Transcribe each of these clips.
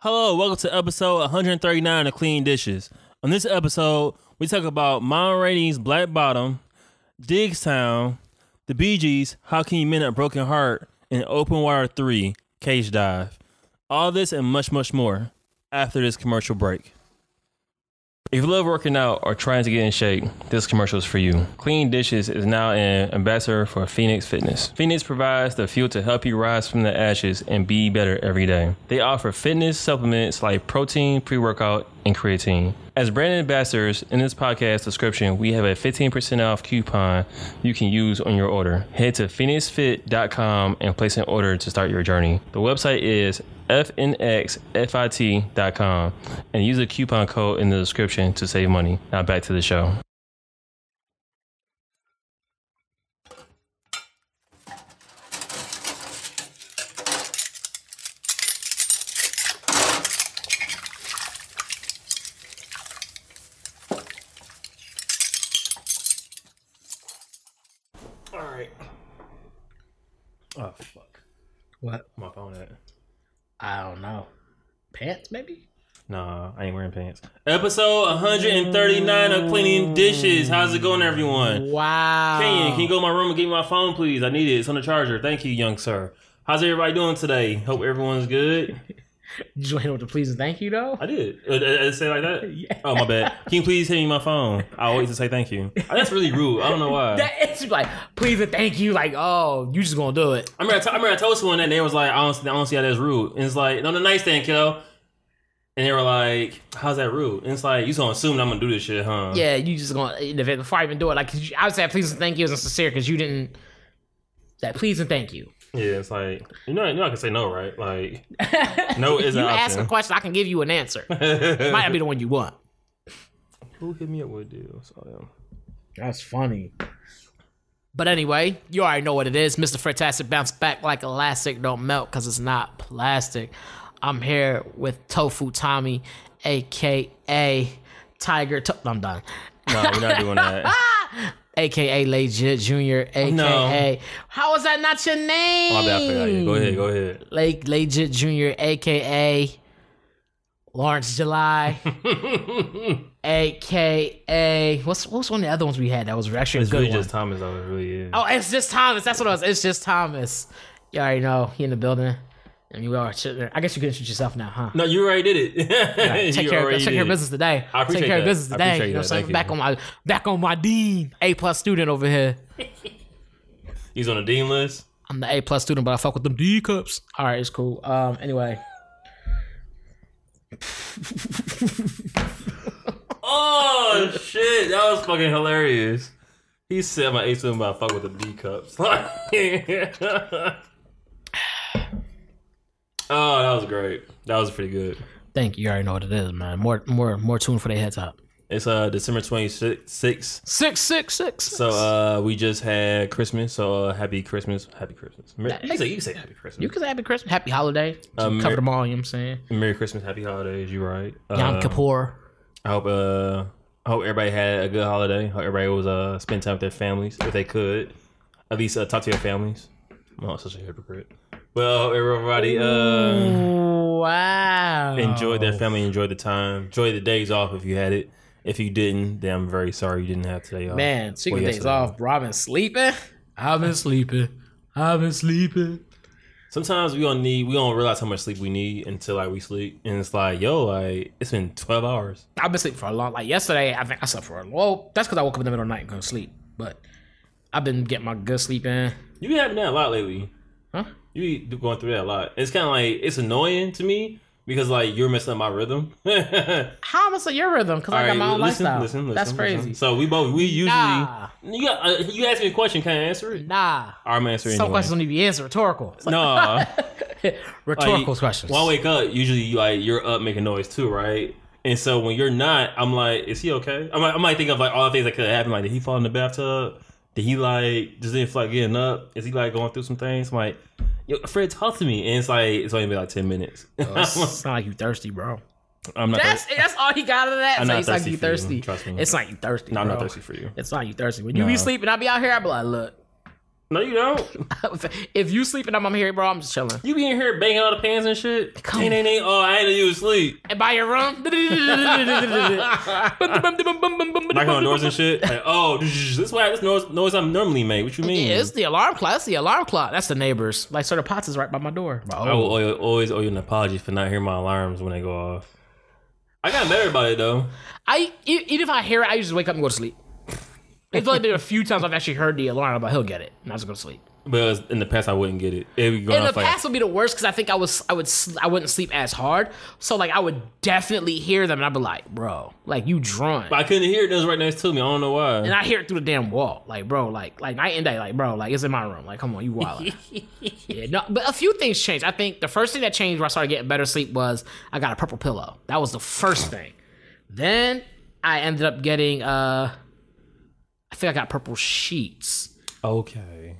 Hello, welcome to episode 139 of Clean Dishes. On this episode, we talk about Mom Rainey's Black Bottom, Diggstown, the Bee Gees, How Can You Mend a Broken Heart, and Open Water 3, Cage Dive. All this and much, much more after this commercial break. If you love working out or trying to get in shape, this commercial is for you. Clean Dishes is now an ambassador for Phoenix Fitness. Phoenix provides the fuel to help you rise from the ashes and be better every day. They offer fitness supplements like protein, pre workout, and creatine. As brand ambassadors, in this podcast description, we have a 15% off coupon you can use on your order. Head to phoenixfit.com and place an order to start your journey. The website is fnxfit.com and use the coupon code in the description to save money. Now back to the show. All right. Oh fuck. What? My phone at. I don't know. Pants, maybe? Nah, I ain't wearing pants. Episode 139 of Cleaning Dishes. How's it going, everyone? Wow. Kenyon, can you go to my room and get me my phone, please? I need it. It's on the charger. Thank you, young sir. How's everybody doing today? Hope everyone's good. Did you hit with the please and thank you though? I did. Uh, uh, uh, say it like that? Yeah. Oh, my bad. Can you please hand me my phone? I always say thank you. Oh, that's really rude. I don't know why. It's like please and thank you. Like oh, you just gonna do it? I remember I, t- I remember I told someone that and they was like, I don't, I don't see how that's rude. And it's like, no, the nice thing, kiddo. And they were like, how's that rude? And it's like, you just gonna assume that I'm gonna do this shit, huh? Yeah, you just gonna before I even do it. Like I would say please and thank you isn't sincere because you didn't. That please and thank you. Yeah, it's like, you know, you know I can say no, right? Like, No is an you ask option. a question, I can give you an answer. It might not be the one you want. who hit me up with deals? Oh, yeah. That's funny. But anyway, you already know what it is. Mr. Fantastic bounce back like elastic, don't melt because it's not plastic. I'm here with Tofu Tommy, aka Tiger. To- I'm done. No, you're not doing that. AKA Legit Junior, AKA. How is that not your name? My bad, I forgot. Yeah, Go ahead, go ahead. Lake Legit Junior, aka Lawrence July, aka what's what's one of the other ones we had that was actually It's a good really one? just Thomas, though. It really is. Oh, it's just Thomas. That's what it was. It's just Thomas. You already know he in the building, and you are. I guess you can introduce yourself now, huh? No, you already did it. Take You care, already take care of did. business today. I appreciate take care that. of business today. You know what I'm saying? Back you. on my back on my dean, A plus student over here. He's on the dean list. I'm the A plus student, but I fuck with them D cups. All right, it's cool. Um, anyway, Oh shit, that was fucking hilarious. He said my ace him about fuck with the D cups. Oh, that was great. That was pretty good. thank you. You already know what it is, man. More, more, more tune for the heads up. It's uh December twenty sixth. Six, six, six. So uh we just had Christmas. So uh, happy Christmas, happy Christmas. Mer- you say you say happy Christmas. you can say happy Christmas, happy holiday. Cover Mer- them all. You know what I'm saying? Merry Christmas, happy holidays. You right? Yom Uh, Kippur. I hope uh I hope everybody had a good holiday. Hope everybody was uh spend time with their families if they could. At least uh, talk to your families. I'm not such a hypocrite. Well, everybody uh Wow. enjoyed their family, enjoy the time, enjoy the days off if you had it. If you didn't, then I'm very sorry you didn't have today off. Man, speaking Well, of days off, bro, I've been sleeping. I've been sleeping. I've been sleeping. Sometimes we don't need we don't realize how much sleep we need until like we sleep, and it's like yo, like it's been 12 hours. I've been sleeping for a long. Like yesterday, I think I slept for a well. That's because I woke up in the middle of the night and couldn't sleep. But I've been getting my good sleep in. You been having that a lot lately. Huh? You be going through that a lot. It's kind of like it's annoying to me because like you're messing up my rhythm. How am I your rhythm? Because I got my own lifestyle. That's crazy. listen. So we both we usually Nah, you got uh, you ask me a question, can I answer it? nah. I'm answering. Some anyway. questions don't need to be answered. Rhetorical. Like- No, rhetorical like, questions. When I wake up, usually you like you're up making noise too, right? And so when you're not, I'm like, is he okay? I might, I might think of like all the things that could happen. Like, did he fall in the bathtub? Did he like just didn't feel like getting up? Is he like going through some things? I'm like, yo, Fred, talk to me. And it's like it's only been like ten minutes. Oh, it's not like you thirsty, bro. I'm not. That's thirsty. that's all he got out of that. I'm So not it's like thirsty you for you, thirsty. trust me. It's not you thirsty. No, I'm not thirsty for you. It's not you thirsty. When you No. be sleeping, I'll be out here. I be like, look, No, you don't. if you sleep and I'm here, bro, I'm just chilling. You be in here banging all the pans and shit. Come Ain't, ain't, ain't. Oh, I ain't you asleep. And by your room, Knocking on doors and shit. Like, oh, this is why this noise, noise I'm normally made. What you mean? Yeah, it's the alarm clock. That's the alarm clock. That's the neighbors. Like, Sir Potts is right by my door. I will oh. you- always owe you an apology for not hearing my alarms when they go off. I got better about it though. I even if I hear it, I usually wake up and go to sleep. It's only been a few times I've actually heard the alarm, but he'll get it, and I just go to sleep. But in the past I wouldn't get it. It would go In the off like past would be the worst because I think I was I would sl- I wouldn't sleep as hard, so like I would definitely hear them, and I'd be like, bro, like you drunk. I couldn't hear it. It was right next to me. I don't know why. And I hear it through the damn wall, like bro, like like night and day, like bro, like it's in my room, like come on, you wild. yeah, no, but a few things changed. I think the first thing that changed when I started getting better sleep was I got a purple pillow. That was the first thing. Then I ended up getting uh, I think I got purple sheets. okay.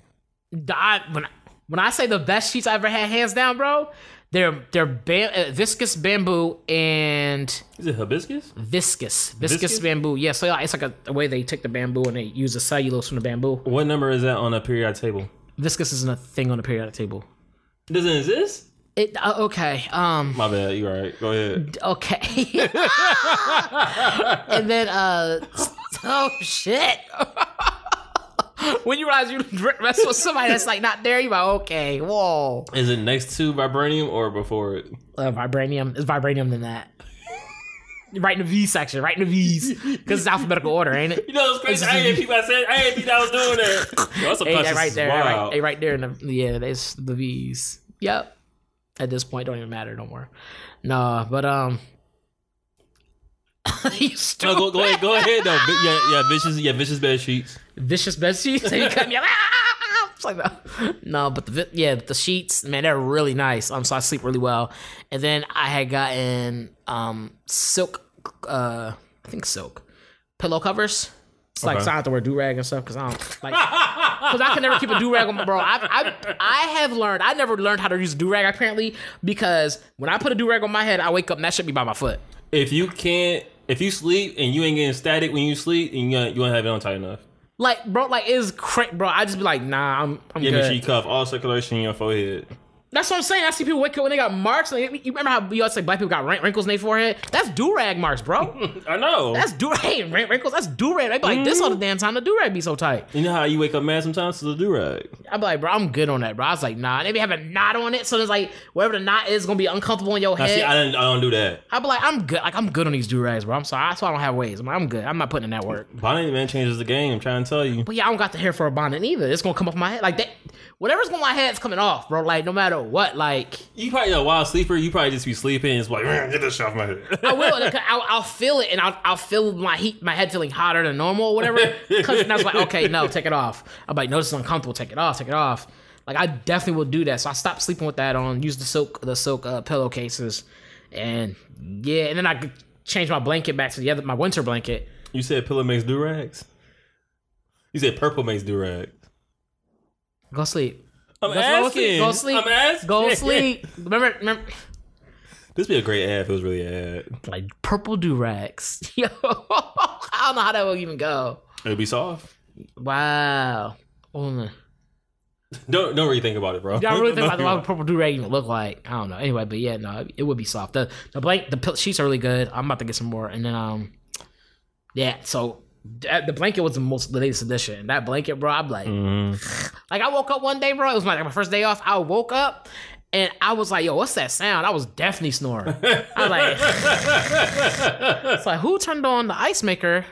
I, when I, when I say the best sheets I ever had, hands down, bro, they're they're bam- uh, viscous bamboo and Is it hibiscus? viscous viscous, Viscous? bamboo. Yeah, so it's like a, a way they take the bamboo and they use the cellulose from the bamboo. What number is that on a periodic table? Viscous isn't a thing on the periodic table. Doesn't exist? It uh, okay. Um. My bad. You're right. Go ahead. Okay. and then uh. Oh shit. when you realize you mess with somebody that's like not there, you're like, okay, whoa. Is it next to vibranium or before it? Uh, vibranium. It's vibranium than that. right in the V section, right in the V's, because it's alphabetical order, ain't it? You know, it's crazy. I ain't people I said. I ain't think I was doing that. Yo, that's a Hey, that right there, that right, hey, right there in the yeah, there's the V's. Yep. At this point, don't even matter no more. Nah, but um, No, go, go ahead. Go ahead though. Yeah, yeah, vicious. Yeah, vicious bed sheets. vicious bed sheets. And you cut me. Ah! It's like no, no, but the vi- yeah, the sheets, man, they're really nice. Um, so I sleep really well. And then I had gotten um silk, uh, I think silk pillow covers. It's like Okay. so I have to wear do rag and stuff because I don't like because I can never keep a do rag on my bro. I, I I have learned I never learned how to use do rag apparently because when I put a do rag on my head, I wake up and that should be by my foot. If you can't, if you sleep and you ain't getting static when you sleep, and you you won't have it on tight enough. Like bro, like it's cra bro. I just be like, nah, I'm I'm Yeah, good. make sure you cuff all circulation in your forehead. That's what I'm saying. I see people wake up when they got marks. Like, you remember how you always say black people got wrinkles in their forehead? That's do rag marks, bro. I know. That's do rag wrinkles. That's do rag. They be like this all the mm-hmm. damn time. The do rag be so tight. you know how you wake up mad sometimes to the do rag. I be like, bro, I'm good on that, bro. I was like, nah. They be having a knot on it, so it's like wherever the knot is gonna be uncomfortable in your I see. I head. didn't. I don't do that. I be like, I'm good. Like I'm good on these do rags, bro. I'm sorry. That's why I don't have ways. I'm, like, I'm good. I'm not putting in that work. Bonnet man changes the game. I'm trying to tell you. But yeah, I don't got the hair for a bonnet either. It's gonna come off my head. Like that. Whatever's going on my head is coming off, bro. Like no matter what, like. You probably a wild sleeper. You probably just be sleeping. It's like "Mm, get this shit off my head. I will. like, I'll, I'll feel it, and I'll, I'll feel my heat, my head feeling hotter than normal, or whatever. Because and I was like, okay, no, take it off. I'm like, no, this is uncomfortable. Take it off. Take it off. Like I definitely will do that. So I stopped sleeping with that on. Use the silk, the silk uh, pillowcases, and yeah, and then I could change my blanket back to the other, my winter blanket. you said pillow makes do rags. You said purple makes do rags. Go sleep. I'm Go asking. sleep. Go sleep. I'm asking. Go sleep. Remember, remember, This be a great ad if it was really an ad. like purple do rags. Yo, I don't know how that will even go. It'd be soft. Wow. Oh, Don't don't really think about it, bro. Yeah, I really think about what purple do rag even look like. I don't know. Anyway, but yeah, no, it would be soft. The the blank the sheets are really good. I'm about to get some more, and then um, yeah. So that, the blanket was the most the latest edition. That blanket, bro, I'm like, mm-hmm. like I woke up one day, bro. It was my, like my first day off. I woke up. And I was like, yo, what's that sound? I was definitely snoring. I was like, it's like, who turned on the ice maker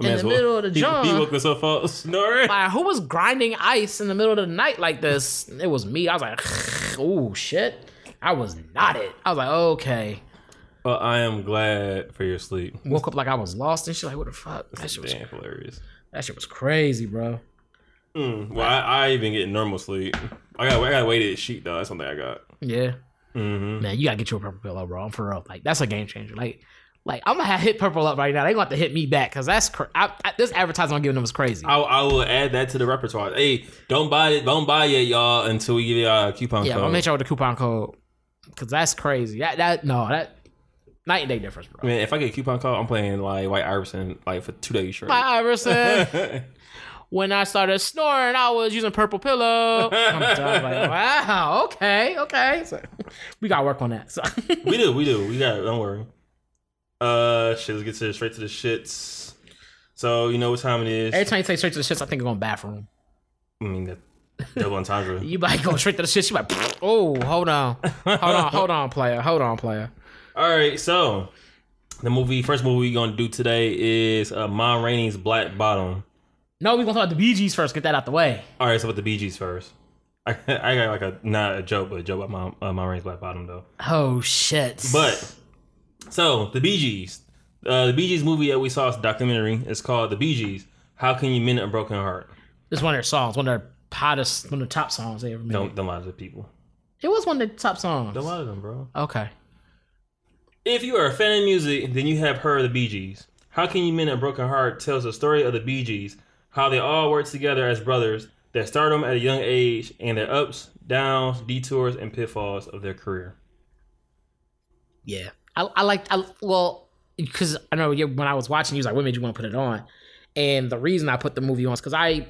in the middle of the he, jump? he woke us up snoring. like who was grinding ice in the middle of the night like this? It was me. I was like, oh shit. I was not it. I was like, okay. Well, I am glad for your sleep. Woke up like I was lost and shit. Like, what the fuck? That shit was Damn, hilarious. that shit was crazy, bro. Mm, well, I, I even get normal sleep. I got I got weighted sheet though. That's something I got. Yeah. Mm-hmm. Man, you gotta get you a purple pillow, bro. I'm for real. Like, that's a game changer. Like, like I'm gonna hit purple up right now. They gonna have to hit me back because that's cra- I, I, this advertisement I'm giving them is crazy. I, I will add that to the repertoire. Hey, don't buy it. Don't buy it, y'all, until we give y'all a coupon yeah, code. I'll make sure with the coupon code because that's crazy. That that no that night and day difference, bro. Man, if I get a coupon code, I'm playing like White Iverson like for two days straight. Bye, Iverson. When I started snoring, I was using purple pillow. I'm done. Like, wow, okay, okay. So, we gotta work on that. So. we do, we do. We got. It, don't worry. Uh, shit. Let's get to straight to the shits. So you know what time it is. Every time you say straight to the shits, I think I'm going bathroom. I mean, that double entendre. You might go straight to the shits. You might. Oh, hold on, hold on, hold on, player, hold on, player. All right, so the movie, first movie we're gonna do today is uh, Ma Rainey's Black Bottom. No, we're gonna talk about the Bee Gees first. Get that out the way. All right, so with the Bee Gees first. I, I got like a not a joke, but a joke about Ma, uh, Ma Rainey's Black Bottom though. Oh shit! But so the Bee Gees, uh, the Bee Gees movie that we saw is a documentary. It's called The Bee Gees. How can you mend a broken heart? It's one of their songs, one of their hottest, one of the top songs they ever made. Don't don't lie to the people. It was one of the top songs. Don't lie to them, bro. Okay. If you are a fan of music, then you have heard the Bee Gees. How Can You Mend a Broken Heart tells the story of the Bee Gees, how they all worked together as brothers, their stardom at a young age, and their ups, downs, detours, and pitfalls of their career. Yeah, I, I like. I, well, because I know when I was watching, you was like, "What made you want to put it on?" And the reason I put the movie on is because I,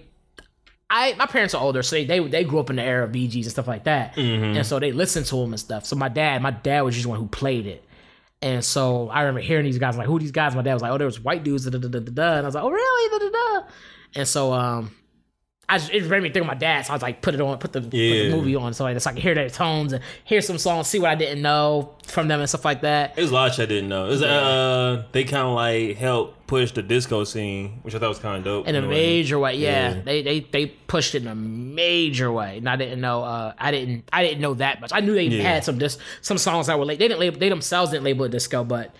I my parents are older, so they, they they grew up in the era of Bee Gees and stuff like that, mm-hmm. and so they listened to them and stuff. So my dad, my dad was just one who played it. And so I remember hearing these guys like, "Who these guys?" My dad was like, "Oh, there was white dudes." Da, da, da, da, da. And I was like, "Oh, really?" Da, da, da. And so um, I just, it made me think of my dad. So I was like, put it on, put the, put the movie on, so, like, so I could hear their tones and hear some songs, see what I didn't know from them and stuff like that. It was a lot of shit I didn't know. It was, uh, they kind of like helped push the disco scene, which I thought was kind of dope. In a way. major way, yeah. Yeah. They they they pushed it in a major way, and I didn't know. Uh, I didn't I didn't know that much. I knew they Yeah. had some dis- some songs that were late. They didn't label, they themselves didn't label it disco, but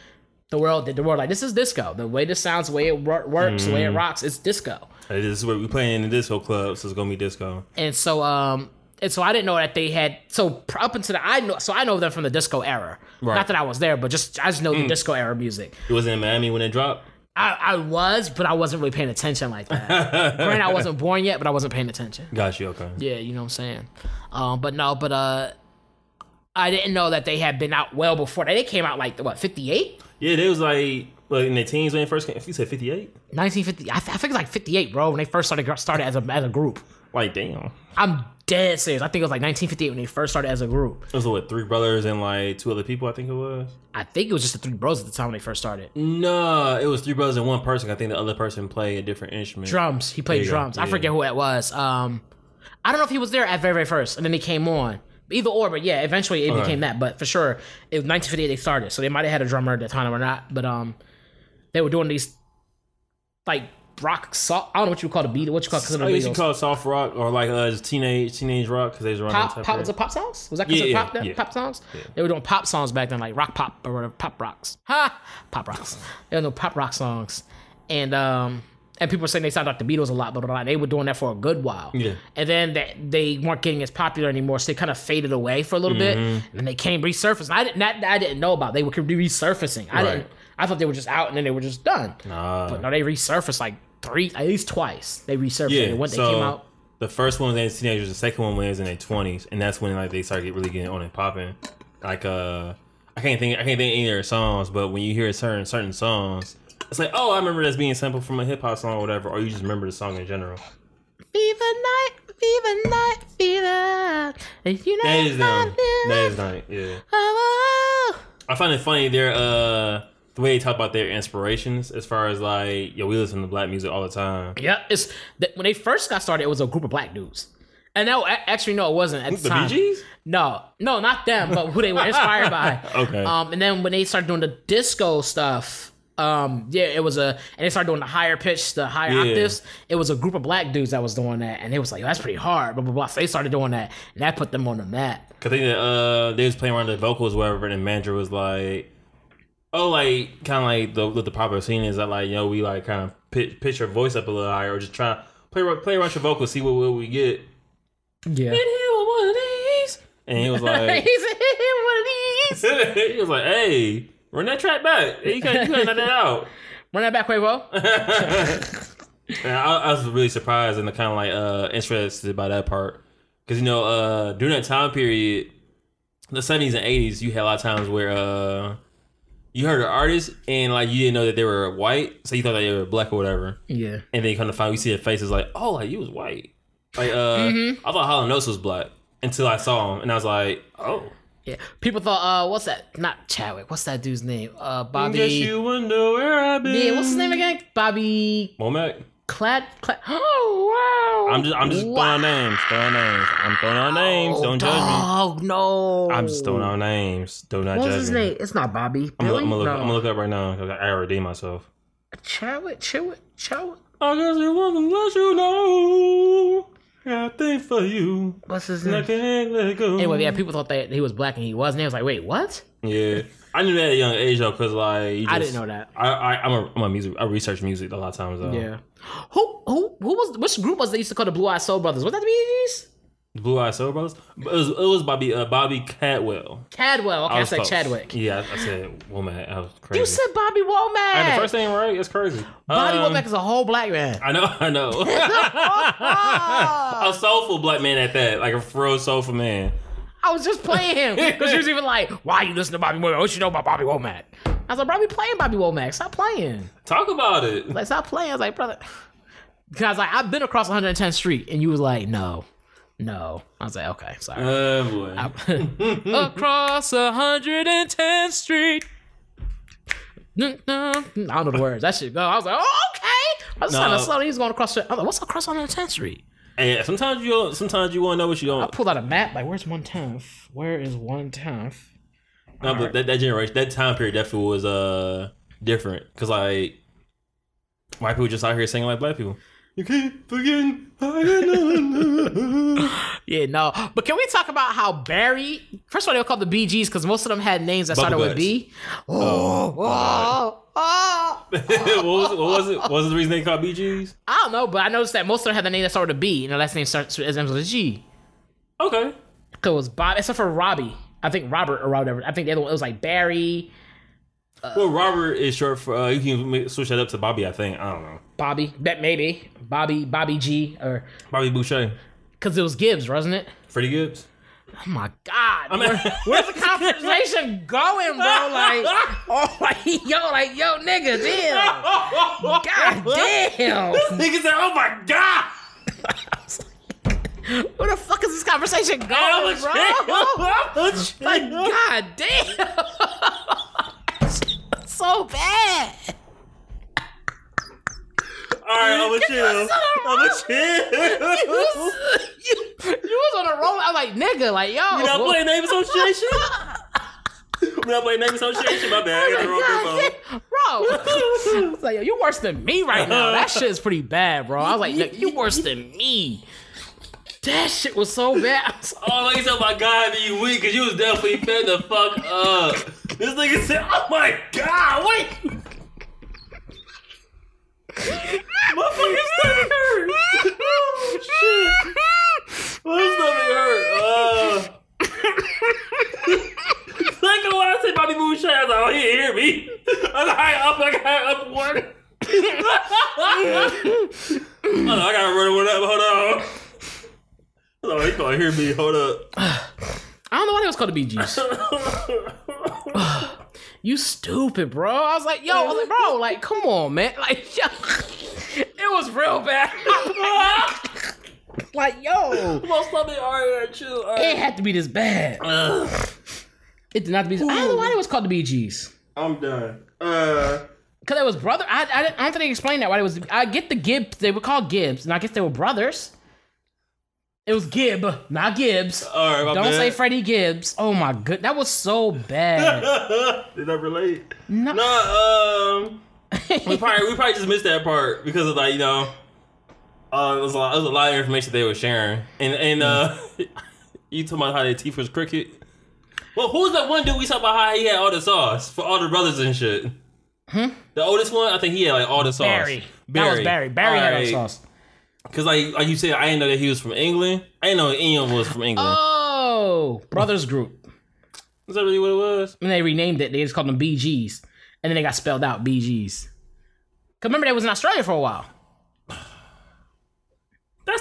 the world did. The world like this is disco. The way this sounds, the way it wor- works, the way it Mm-hmm. rocks, it's disco. This is what we playing in the disco club, so it's gonna be disco. And so um and so I didn't know that they had so up into the I know so I know them from the disco era. Right. Not that I was there, but just I just know Mm. the disco era music. It was in Miami when it dropped. I, I was, but I wasn't really paying attention like that. Granted, I wasn't born yet, but I wasn't paying attention. Got you. Okay. Yeah, you know what I'm saying. Um, but no, but uh, I didn't know that they had been out well before. That. They came out like what 58, Yeah, they was like, like in the teens when they first came. If you said fifty eight, 1950. I, th- I think it's like 58, bro. When they first started started as a as a group. like damn. I'm dead serious. I think it was like 1958 when they first started as a group. It was what three brothers and like two other people. I think it was. I think it was just the three bros at the time when they first started. No, it was three brothers and one person. I think the other person played a different instrument. Drums. He played There you go. drums. I Yeah. forget who it was. Um, I don't know if he was there at very very first, and then he came on. Either or, but yeah, eventually it Okay. became that. But for sure, it was 1958 they started, so they might have had a drummer at the time or not. But um, they were doing these like rock. So- I don't know what you would call the beat. What you call I used to call it soft rock or like uh, just teenage teenage rock because they was running pop. type Pop was it pop songs? Was that Yeah, considered yeah, pop? then? yeah. Pop songs. They were doing pop songs back then, like rock pop or whatever, pop rocks. Ha, pop rocks. They were doing pop rock songs, and um, and people were saying they sound like the Beatles a lot, but they were doing that for a good while. Yeah. And then they, they weren't getting as popular anymore, so they kind of faded away for a little bit, Mm-hmm. and then they came resurfacing. I didn't that, I didn't know about. They were resurfacing. I Right. didn't. I thought they were just out and then they were just done. Nah. But no, they resurfaced like three, at least twice. They resurfaced. yeah. and when they came out, the first one was in the teenagers. The second one was in their twenties, and that's when like they started get- really getting on and popping. Like uh, I can't think I can't think of any of their songs, but when you hear certain certain songs, it's like oh I remember this being sampled from a hip hop song or whatever, or you just remember the song in general. Fever night, fever night, fever. And you know That is them. I live. That is not yeah. Oh, I find it funny their uh the way they talk about their inspirations as far as like yo we listen to black music all the time. Yeah, it's that when they first got started, it was a group of black dudes. And no, actually, no, it wasn't at the, The time. Gees? No, no, not them, but who they were inspired by. Okay. Um, and then when they started doing the disco stuff, um, yeah, it was a, and they started doing the higher pitch, the higher Yeah. octaves. It was a group of black dudes that was doing that, and they was like, that's pretty hard. Blah blah blah. So they started doing that, and that put them on the map. Cause they uh they was playing around the vocals whatever, and manager was like, oh like kind of like the what the popular scene is that like you know we like kind of pitch, pitch your voice up a little higher or just try play play around your vocals see what, what we get. Yeah. Hit him with one of these, and he was like He's one of these. he was like hey run that track back. You can't you can't let that out. Run that back, Quavo. And I, I was really surprised and kind of like uh interested by that part because you know uh during that time period, the seventies and eighties, you had a lot of times where uh you heard the artist and like you didn't know that they were white, so you thought that they were black or whatever. Yeah. And then you kind of find you see their faces like, oh, like you was white. Like uh, Mm-hmm. I thought Holland was black until I saw him, and I was like, oh. Yeah. People thought, uh, what's that? Not Chadwick. What's that dude's name? Uh, Bobby. Guess you wonder where I've been. yeah, what's his name again? Bobby Womack. Clad. Clad. Oh wow. I'm just I'm just throwing names, throwing names. I'm throwing out names. Don't judge me. Oh no. I'm just throwing out names. Do not What's judge his me. name? It's not Bobby. I'm gonna, Billy. I'm, gonna look, no. I'm gonna look up right now. I gotta redeem myself. Chadwick. Chadwick. Chadwick. I guess it wasn't let you know. Got a thing for you. What's his And I name? can't let go. Anyway, yeah, people thought that he was black and he wasn't. They was like, wait, what? Yeah, I knew that at a young age though, cause like you I didn't know that. I, I I'm a I'm a music. I research music a lot of times though. Yeah. Who who who was which group was they used to call the Blue Eyed Soul Brothers? Was that the Bee Gees? Blue Eyed Soul Brothers. It was it was Bobby uh, Bobby Caldwell. Caldwell. Okay, I, was said close. Chadwick. Yeah, I, I said Womack. I was crazy. You said Bobby Womack. I had the first name right. It's crazy. Bobby Um, Womack is a whole black man. I know. I know. a soulful black man at that, like a real soulful man. I was just playing him because she was even like, "Why you listen to Bobby Womack? What you know about Bobby Womack?" I was like, "Bro, be playing Bobby Womack. Stop playing. Talk about it. Like, stop playing." I was like, "Brother," because I was like, "I've been across 110th Street," and you was like, "No, no." I was like, "Okay, sorry." Oh boy. across 110th Street. I don't know the words. That should go. I was like, oh, okay. I was No. trying to slow. He's going across. The, I was like, what's across 110th Street? And sometimes you sometimes you want to know what you I don't. pulled out a map. Like, where's 110th? Where is 110th? No, but that, that generation, that time period definitely was uh different because like white people just out here singing like black people. You keep forgetting. Yeah, no. But can we talk about how Barry? First of all, they were called the Bee Gees because most of them had names that started with B. Oh, oh, oh. what was it? What was it? What was the reason they called Bee Gees? I don't know, but I noticed that most of them had the name that started with B, and the last name starts as ends with a G. Okay. Cause it was Bob, except for Robbie. I think Robert or whatever. I think the other one it was like Barry, well, Robert is short for. Uh, you can make, switch that up to Bobby. I think. I don't know. Bobby. Bet maybe Bobby, Bobby G, or Bobby Boucher. because it was Gibbs, wasn't it? Freddie Gibbs. Oh my God! I mean, Where's the conversation going, bro? Like, oh, like, yo, like, yo, nigga, damn, god damn. Nigga said, "Oh my god." Where the fuck is this conversation going, bro? Like, god damn, so bad. All right, I'm gonna chill. I'm chill. you, you was on a roll. I was like, nigga, like, yo. You not playing name association? We not playing name association. My bad. I got the wrong info. Bro, I was like, yo, you worse than me right now. That shit is pretty bad, bro. I was like, "Nigga, you worse than me. That shit was so bad. Was Oh, like you said, my God, be weak because you was definitely fed the fuck up. This nigga said, "Oh my God, wait." My fucking stomach hurt. Oh shit. My stomach hurt. Uh. like when I said Bobby Moonshine, I was like, oh, he didn't hear me. I got high up, I got high up on, I gotta run one up. Hold on. Oh, he gonna hear me. Hold up. I don't know why they was called the Bee Gees. You stupid, bro. I was like, yo, I was like, bro, like, come on, man. Like, yo, it was real bad. like, yo, My stomach already hurt you. it had to be this bad. It did not be. I don't know why it was called the Bee Gees. I'm done. Uh, Cause it was brother. I, I, I don't think they explained that why it was. I get the Gibbs. They were called Gibbs, and I guess they were brothers. It was Gibb, not Gibbs. all right, Don't bad. say Freddie Gibbs. Oh my good, that was so bad. Did I relate? No. No, um, we probably we probably just missed that part because of like you know, uh, it was a lot, it was a lot of information they were sharing, and and uh, you talking about how their teeth was crooked. Well, who's that one dude we talking about how he had all the sauce for all the brothers and shit? Hmm? The oldest one, I think he had like all the sauce. Barry. That was Barry. Barry had the sauce. Cause like like you said, I didn't know that he was from England. I didn't know any of them was from England. Oh, brothers group. Is that really what it was? And they renamed it. They just called them BGs, and then they got spelled out BGs. Cause remember they was in Australia for a while.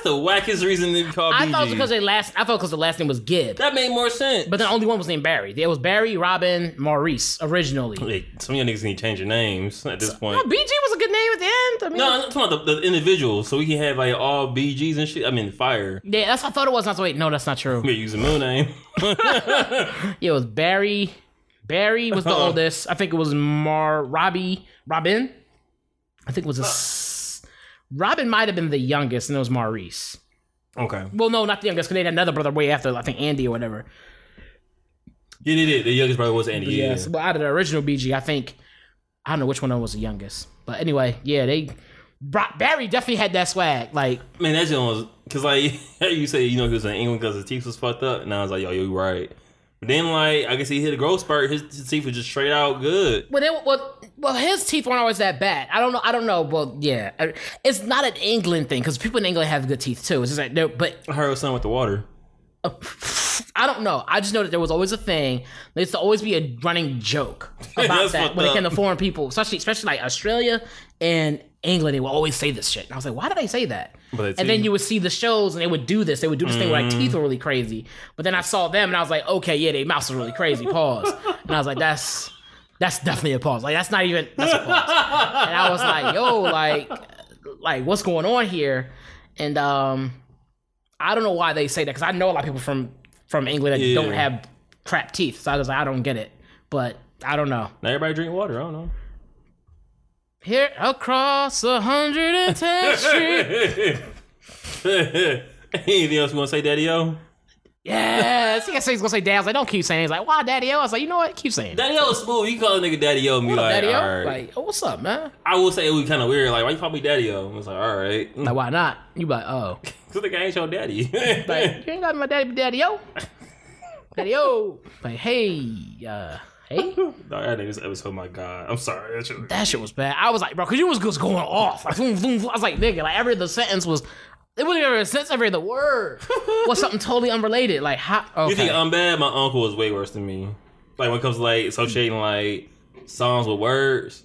They That's the wackest reason be called I BG. thought it was because they last. I thought because the last name was Gibb, that made more sense. but then only one was named Barry. There was Barry, Robin, Maurice originally. Hey, some of y'all niggas need to change your names at this point. No, BG was a good name at the end. I mean, No, I'm talking about the, the individuals, so we can have like all BGs and shit. I mean, fire. yeah, that's what I thought it was. Not wait, no, that's not true. We're using moon name. Yeah, it was Barry. Barry was the Uh-uh. oldest. I think it was Mar Robbie Robin. I think it was a uh, s- Robin might have been the youngest, and it was Maurice. okay. Well, no, not the youngest, because they had another brother way after. I think Andy or whatever. Yeah, they did. The youngest brother was Andy. Yeah. Yes, but out of the original BG, I think I don't know which one of them was the youngest. But anyway, yeah, they Barry definitely had that swag. Like, Man, that shit was because like you say, you know, he was in England because his teeth was fucked up, and I was like, yo, you're right. But then like I guess he hit a growth spurt. His, his teeth was just straight out good. well, they, well, well, his teeth weren't always that bad. I don't know. I don't know. Well, yeah, it's not an England thing because people in England have good teeth too. It's just like, no, but I heard something with the water. I don't know. I just know that there was always a thing. There used to always be a running joke about that when it came to foreign people, especially especially like Australia and England. They will always say this shit. And I was like, why do they say that? But and then you would see the shows and they would do this. They would do this thing where like teeth were really crazy. But then I saw them and I was like, okay, yeah, their mouths are really crazy. Pause. and I was like, that's that's definitely a pause. Like that's not even that's a pause. and I was like, yo, like like what's going on here? And um I don't know why they say that because I know a lot of people from from England that Yeah. don't have crap teeth. So I was like, I don't get it. But I don't know. Now everybody drink water. I don't know. Here across 110th Street. Anything else you want to say, Daddy O? Yes. He he's gonna say dad. I was like, don't keep saying it. He's like, why daddy O? I was like, you know what? Keep saying it. Daddy O is smooth. You call a nigga Daddy O and be What up, like, daddy O? all right. Like, oh, what's up, man? I will say it was kind of weird. Like, why you call me Daddy O? I was like, all right. Like, why not? You be like, oh. Cause the guy ain't your daddy. Like, you ain't got my daddy, daddy O. Daddy O. Like, hey, uh, hey. No, that nigga's episode. My god, I'm sorry. That shit- That shit was bad. I was like, bro, because you was just going off. Like, boom, boom, boom. I was like, nigga, like every other sentence was, it wasn't even a sentence, every other word was something totally unrelated. Like, how, okay. You think I'm bad? My uncle is way worse than me. Like when it comes to like associating like songs with words.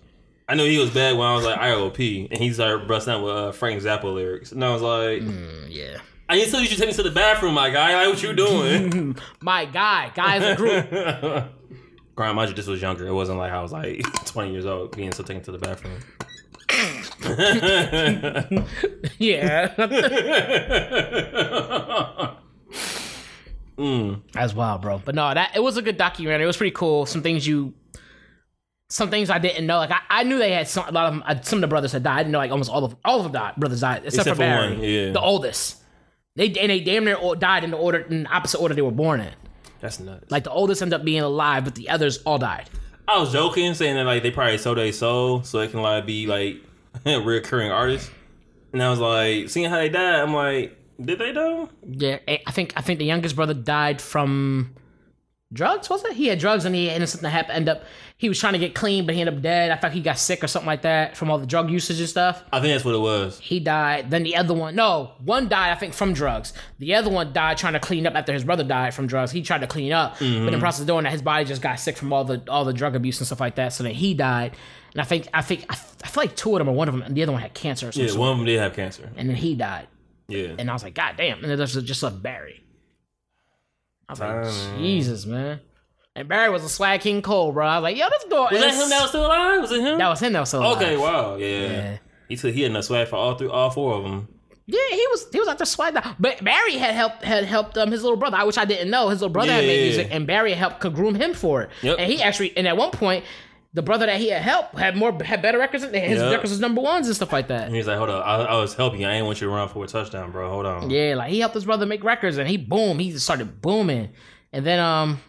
I know he was bad when I was like IOP, and he started busting out with uh, Frank Zappa lyrics, and I was like, Mm, yeah. I need to tell you should take me to the bathroom, my guy. Like what you doing? My guy, guys a group. Grind, mind you, this was younger. It wasn't like I was like 20 years old being still taken to the bathroom. Yeah. mm. That's wild, bro. But no, that it was a good documentary. It was pretty cool. Some things you, some things I didn't know. Like I, I knew they had some a lot of them. Uh, some of the brothers had died. I didn't know like almost all of all of them died. Brothers died except, Except for Barry, one, yeah. the oldest. They and they damn near died in the order in the opposite order they were born in. That's nuts. Like the oldest ended up being alive, but the others all died. I was joking, saying that like they probably sold their soul so they can like be like reoccurring artists. And I was like, seeing how they died, I'm like, did they though? Yeah, I I think I think the youngest brother died from drugs. Was it? He had drugs and he ended something happened. End up he was trying to get clean, but he ended up dead. I thought he got sick or something like that from all the drug usage and stuff. I think that's what it was. He died. Then the other one, no, one died, I think, from drugs. The other one died trying to clean up after his brother died from drugs. He tried to clean up, but in the mm-hmm. process of doing that, his body just got sick from all the all the drug abuse and stuff like that. So then he died. And I think I think I, I feel like two of them or one of them, and the other one had cancer or something. Yeah, one of them did have cancer. And then he died. Yeah. And I was like, God damn. And then there's just left Barry. I was like, Jesus, man. And Barry was a swag king Cole, bro. I was like, yo, this door Was is... that him that was still alive? Was it him? That was him that was so alive. okay, wow, yeah. Yeah. He took he had enough swag for all three, all four of them. Yeah, he was he was out there swag. But Barry had helped had helped um his little brother, which I didn't know. His little brother had made Yeah. music, and Barry helped co- groom him for it. Yep. And he actually, and at one point, the brother that he had helped had more had better records. than His Yep. records was number ones and stuff like that. And he's like, hold up, I, I was helping you. I ain't want you to run for a touchdown, bro. Hold on. Yeah, like he helped his brother make records, and he boom, he just started booming, and then um,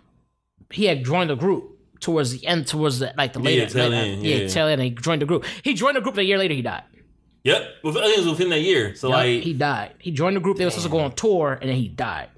he had joined the group towards the end, towards the like the later, tail later- end, yeah, yeah. tail end. And he joined the group. He joined the group. A year later, he died. Yep. It was within that year. So Yup, like, he died. He joined the group. They were supposed to go on tour, and then he died.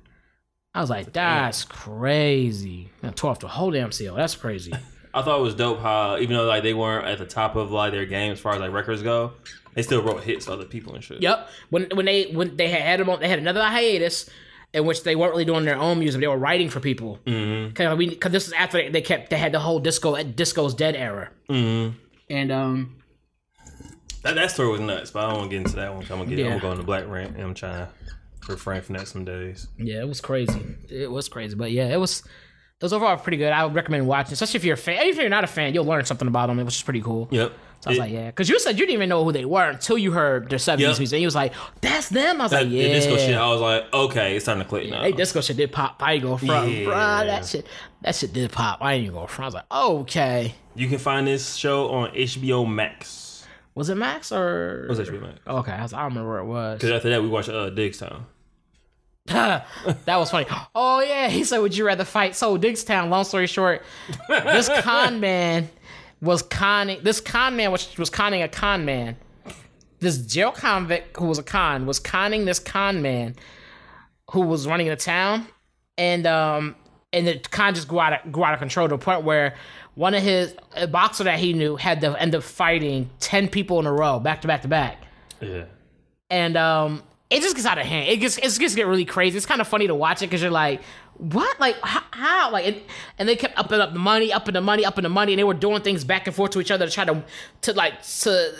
I was like, that's crazy. Now tour off the whole damn seal. That's crazy. I thought it was dope how even though like they weren't at the top of like their game as far as like records go, they still wrote hits for other people and shit. Yep. When when they when they had them on, they had another hiatus in which they weren't really doing their own music. They were writing for people. Mm-hmm. Because we because this is after they, they kept they had the whole disco disco's dead era. Mm-hmm. And um, That that story was nuts, but I don't want to get into that one. I'm gonna get. I'm gonna go on the black rant, and I'm trying to refrain from that some days. Yeah, it was crazy. It was crazy, but yeah, it was. Was overall pretty good. I would recommend watching, especially if you're a fan. Even if you're not a fan, you'll learn something about them. which is pretty cool. Yep. So I was It- like, yeah, because you said you didn't even know who they were until you heard their '70s Yep. music. And you was like, "That's them." I was that, like, the "Yeah." disco shit. I was like, okay, it's time to click now. Hey, disco shit did pop. I ain't go front, Yeah. bruh. That shit, that shit did pop. I ain't even go front. I was like, okay. You can find this show on HBO Max. Was it Max or? It was HBO Max. Okay, I, was, I don't remember where it was. Because after that, we watched uh, Diggstown. that was funny. Oh yeah, he said, "Would you rather fight?" So Diggstown. Long story short, this con man was conning. This con man was was conning a con man. This jail convict who was a con was conning this con man who was running the town, and um and the con just grew out of, grew out of control to the point where one of his a boxer that he knew had to end up fighting ten people in a row, back to back to back Yeah. and um it just gets out of hand it gets it just get really crazy it's kind of funny to watch it because you're like what like how, how? like and, and they kept upping up the money upping the money upping the money and they were doing things back and forth to each other to try to to like to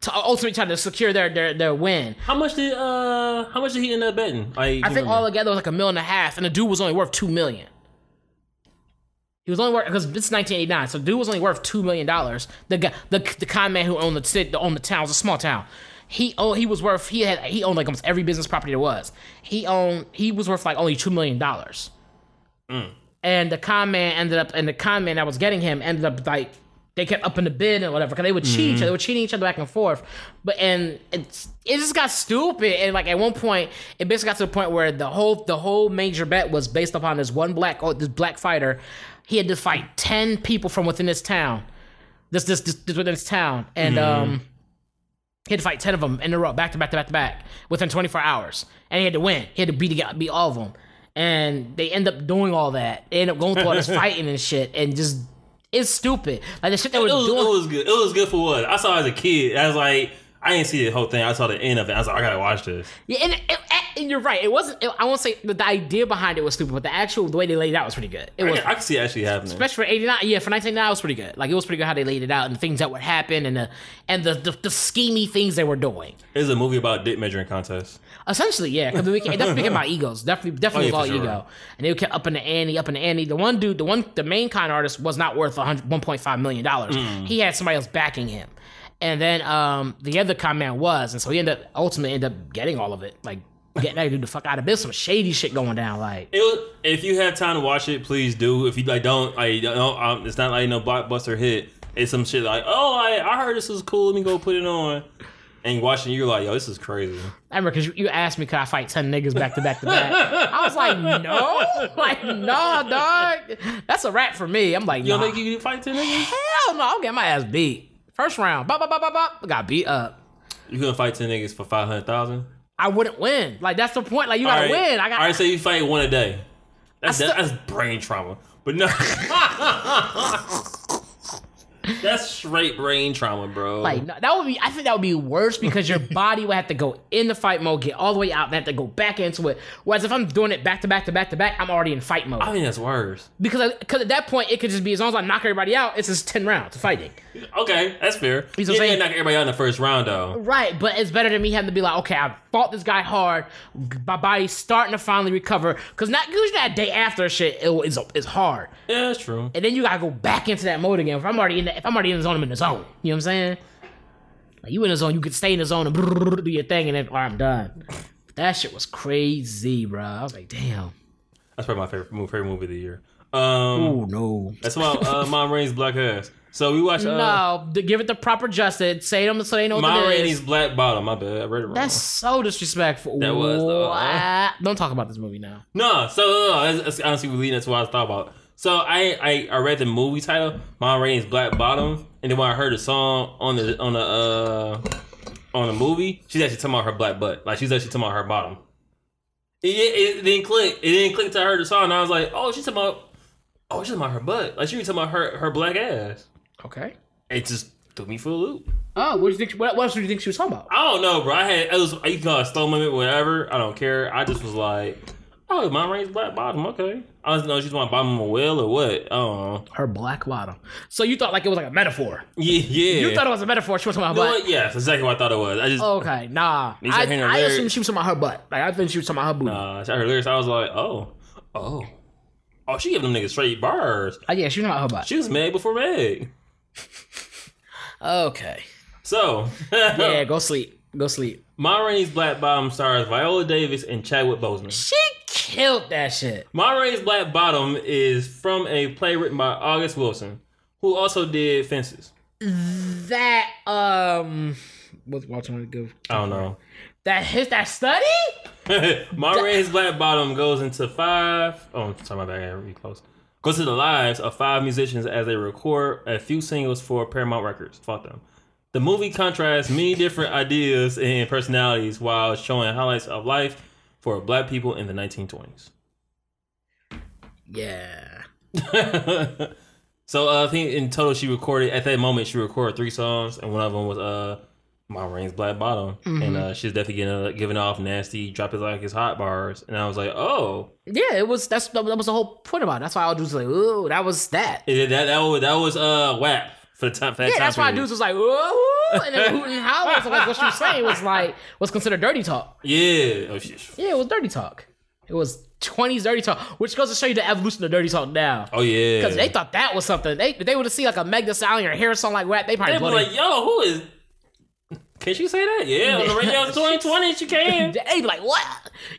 to ultimately try to secure their their, their win How much did uh how much did he end up betting? Like, i think all together was like a million and a half and the dude was only worth two million he was only worth because it's 1989, so the dude was only worth two million dollars. The guy, the the con man who owned the city, owned the town, it was a small town. He owned, he was worth he had he owned like almost every business property there was. He owned he was worth like only two million dollars. Mm. And the con man ended up, and the con man that was getting him ended up like they kept upping the bid and whatever because they would cheat each mm-hmm. other. They were cheating each other back and forth. But and it's it just got stupid. And like at one point, it basically got to the point where the whole the whole major bet was based upon this one black oh, this black fighter. He had to fight ten people from within this town. This this this, this within this town, and mm-hmm. um. He had to fight ten of them in a row, back to back to back to back, within 24 hours, and he had to win. He had to beat beat all of them, and they end up doing all that. They end up going through all this fighting and shit, and just it's stupid. Like the shit they were It was, doing. it was good. It was good for what I saw as a kid. I was like, I didn't see the whole thing. I saw the end of it. I was like, I gotta watch this. Yeah, and, and, and you're right. It wasn't. I won't say the, the idea behind it was stupid, but the actual the way they laid it out was pretty good. It I, was I can see it actually happening. especially for 89 yeah for 1989 it was pretty good like it was pretty good how they laid it out and the things that would happen and the and the the, the schemy things they were doing It's a movie about dick measuring contests. essentially yeah because it definitely became about egos definitely definitely Oh, yeah, all sure. ego and they kept up in the ante up in the ante the one dude the one the main con artist was not worth 100 1.5 million dollars Mm. he had somebody else backing him and then um the other con man was and so he ended up ultimately ended up getting all of it like getting that dude the fuck out of this some shady shit going down like It was, if you have time to watch it, please do. If you like, don't like, don't, um, it's not like no blockbuster hit. It's some shit like, oh, I, I heard this was cool. Let me go put it on. And you watching, you're like, yo, this is crazy. I remember because you, you asked me, could I fight 10 niggas back to back to back? I was like, no. Like, no, dog. That's a wrap for me. I'm like, You nah. don't think you can fight ten niggas? Hell no. I'm getting my ass beat. First round. Bop, bop, bop, bop, bop. Got beat up. You couldn't fight ten niggas for five hundred thousand. I wouldn't win. Like, that's the point. Like, you gotta win. I got All right, so you fight one a day. That's still- that's brain trauma. But no, that's straight brain trauma, bro. Like no, that would be. I think that would be worse because your body would have to go in the fight mode, get all the way out, and have to go back into it. Whereas if I'm doing it back to back to back to back, I'm already in fight mode. I think that's worse. because uh, because at that point it could just be as long as I knock everybody out, it's just ten rounds of fighting. Okay, that's fair. You know what I'm saying? knock everybody out in the first round, though. Right, but it's better than me having to be like, okay, I fought this guy hard. My body's starting to finally recover. Because not usually that day after shit it is is hard, Yeah, that's true. and then you gotta go back into that mode again. If I'm already in, the, if I'm already in the zone, I'm in the zone. You know what I'm saying? Like you in the zone, you could stay in the zone and do your thing, and then I'm done. That shit was crazy, bro. I was like, damn. That's probably my favorite movie, favorite movie of the year. Um, Oh no. that's about uh, Mom Rainey's Black Ass. So we watched uh, no, give it the proper justice. Say them so they know what Mom Rainey's. Black Bottom. My bad, I read it wrong. That's so disrespectful. That was, though. What? Don't talk about this movie now. No, so no, that's, that's honestly leading into what I was thought about. So I, I I read the movie title, Mom Rainey's Black Bottom, and then when I heard the song on the on the uh on the movie, she's actually talking about her black butt. Like she's actually talking about her bottom. It, it, it didn't click. It didn't click till I heard the song, and I was like, oh, she's talking about oh, she's talking about her butt. Like she was talking about her her black ass. Okay. It just threw me for a loop. Oh, what do you think? What, what else do you think she was talking about? I don't know, bro. I had it was you call it slow moment, whatever. I don't care. I just was like, Oh, Ma Rainey's Black Bottom. Okay. I don't know she's my bottom of a whale or what. Oh, Her black bottom. So you thought like it was like a metaphor. yeah, yeah. You thought it was a metaphor. She was talking about You know butt. what? Yeah, that's exactly what I thought it was. I just Okay, nah. I, I assumed she was talking about her butt. Like I think she was talking about her booty. uh, I her lyrics. I was like, oh, oh, oh. She giving them niggas straight bars. Uh, yeah, she was talking about her butt. She was Meg before Meg. Okay. So, Yeah, go sleep. Go sleep. Ma Rainey's Black Bottom stars Viola Davis and Chadwick Boseman. She killed that shit. Ma Rainey's Black Bottom is from a play written by August Wilson, who also did Fences. That um, what's watching to go? I don't know. That his that study? Ma Rainey's Black Bottom goes into five. Oh, I'm sorry, my bad. I read close. Goes to the lives of five musicians as they record a few singles for Paramount Records. Fuck them. The movie contrasts many different ideas and personalities while showing highlights of life for black people in the 1920s. Yeah. so uh, I think in total she recorded at that moment she recorded three songs and one of them was uh Ma Rainey's Black Bottom and uh, she's definitely getting, uh, giving off nasty drop it like it's hot bars and I was like oh Yeah, it was. That's that was the whole point about it. That's why I was like, ooh, that was that. Yeah, that that was that was uh WAP for the time for that Yeah, time that's why dudes was like, ooh, and then hooting and hollering. So like what she was saying was like was considered dirty talk. Yeah, oh, shit. Yeah, it was dirty talk. It was 20s dirty talk, which goes to show you the evolution of dirty talk now. oh yeah. Because they thought that was something. They they would have seen like a Meg Thee Stallion or song like rap. They probably they were like, yo, who is? Can she say that? Yeah, on the radio 2020, she can. They'd be like, what?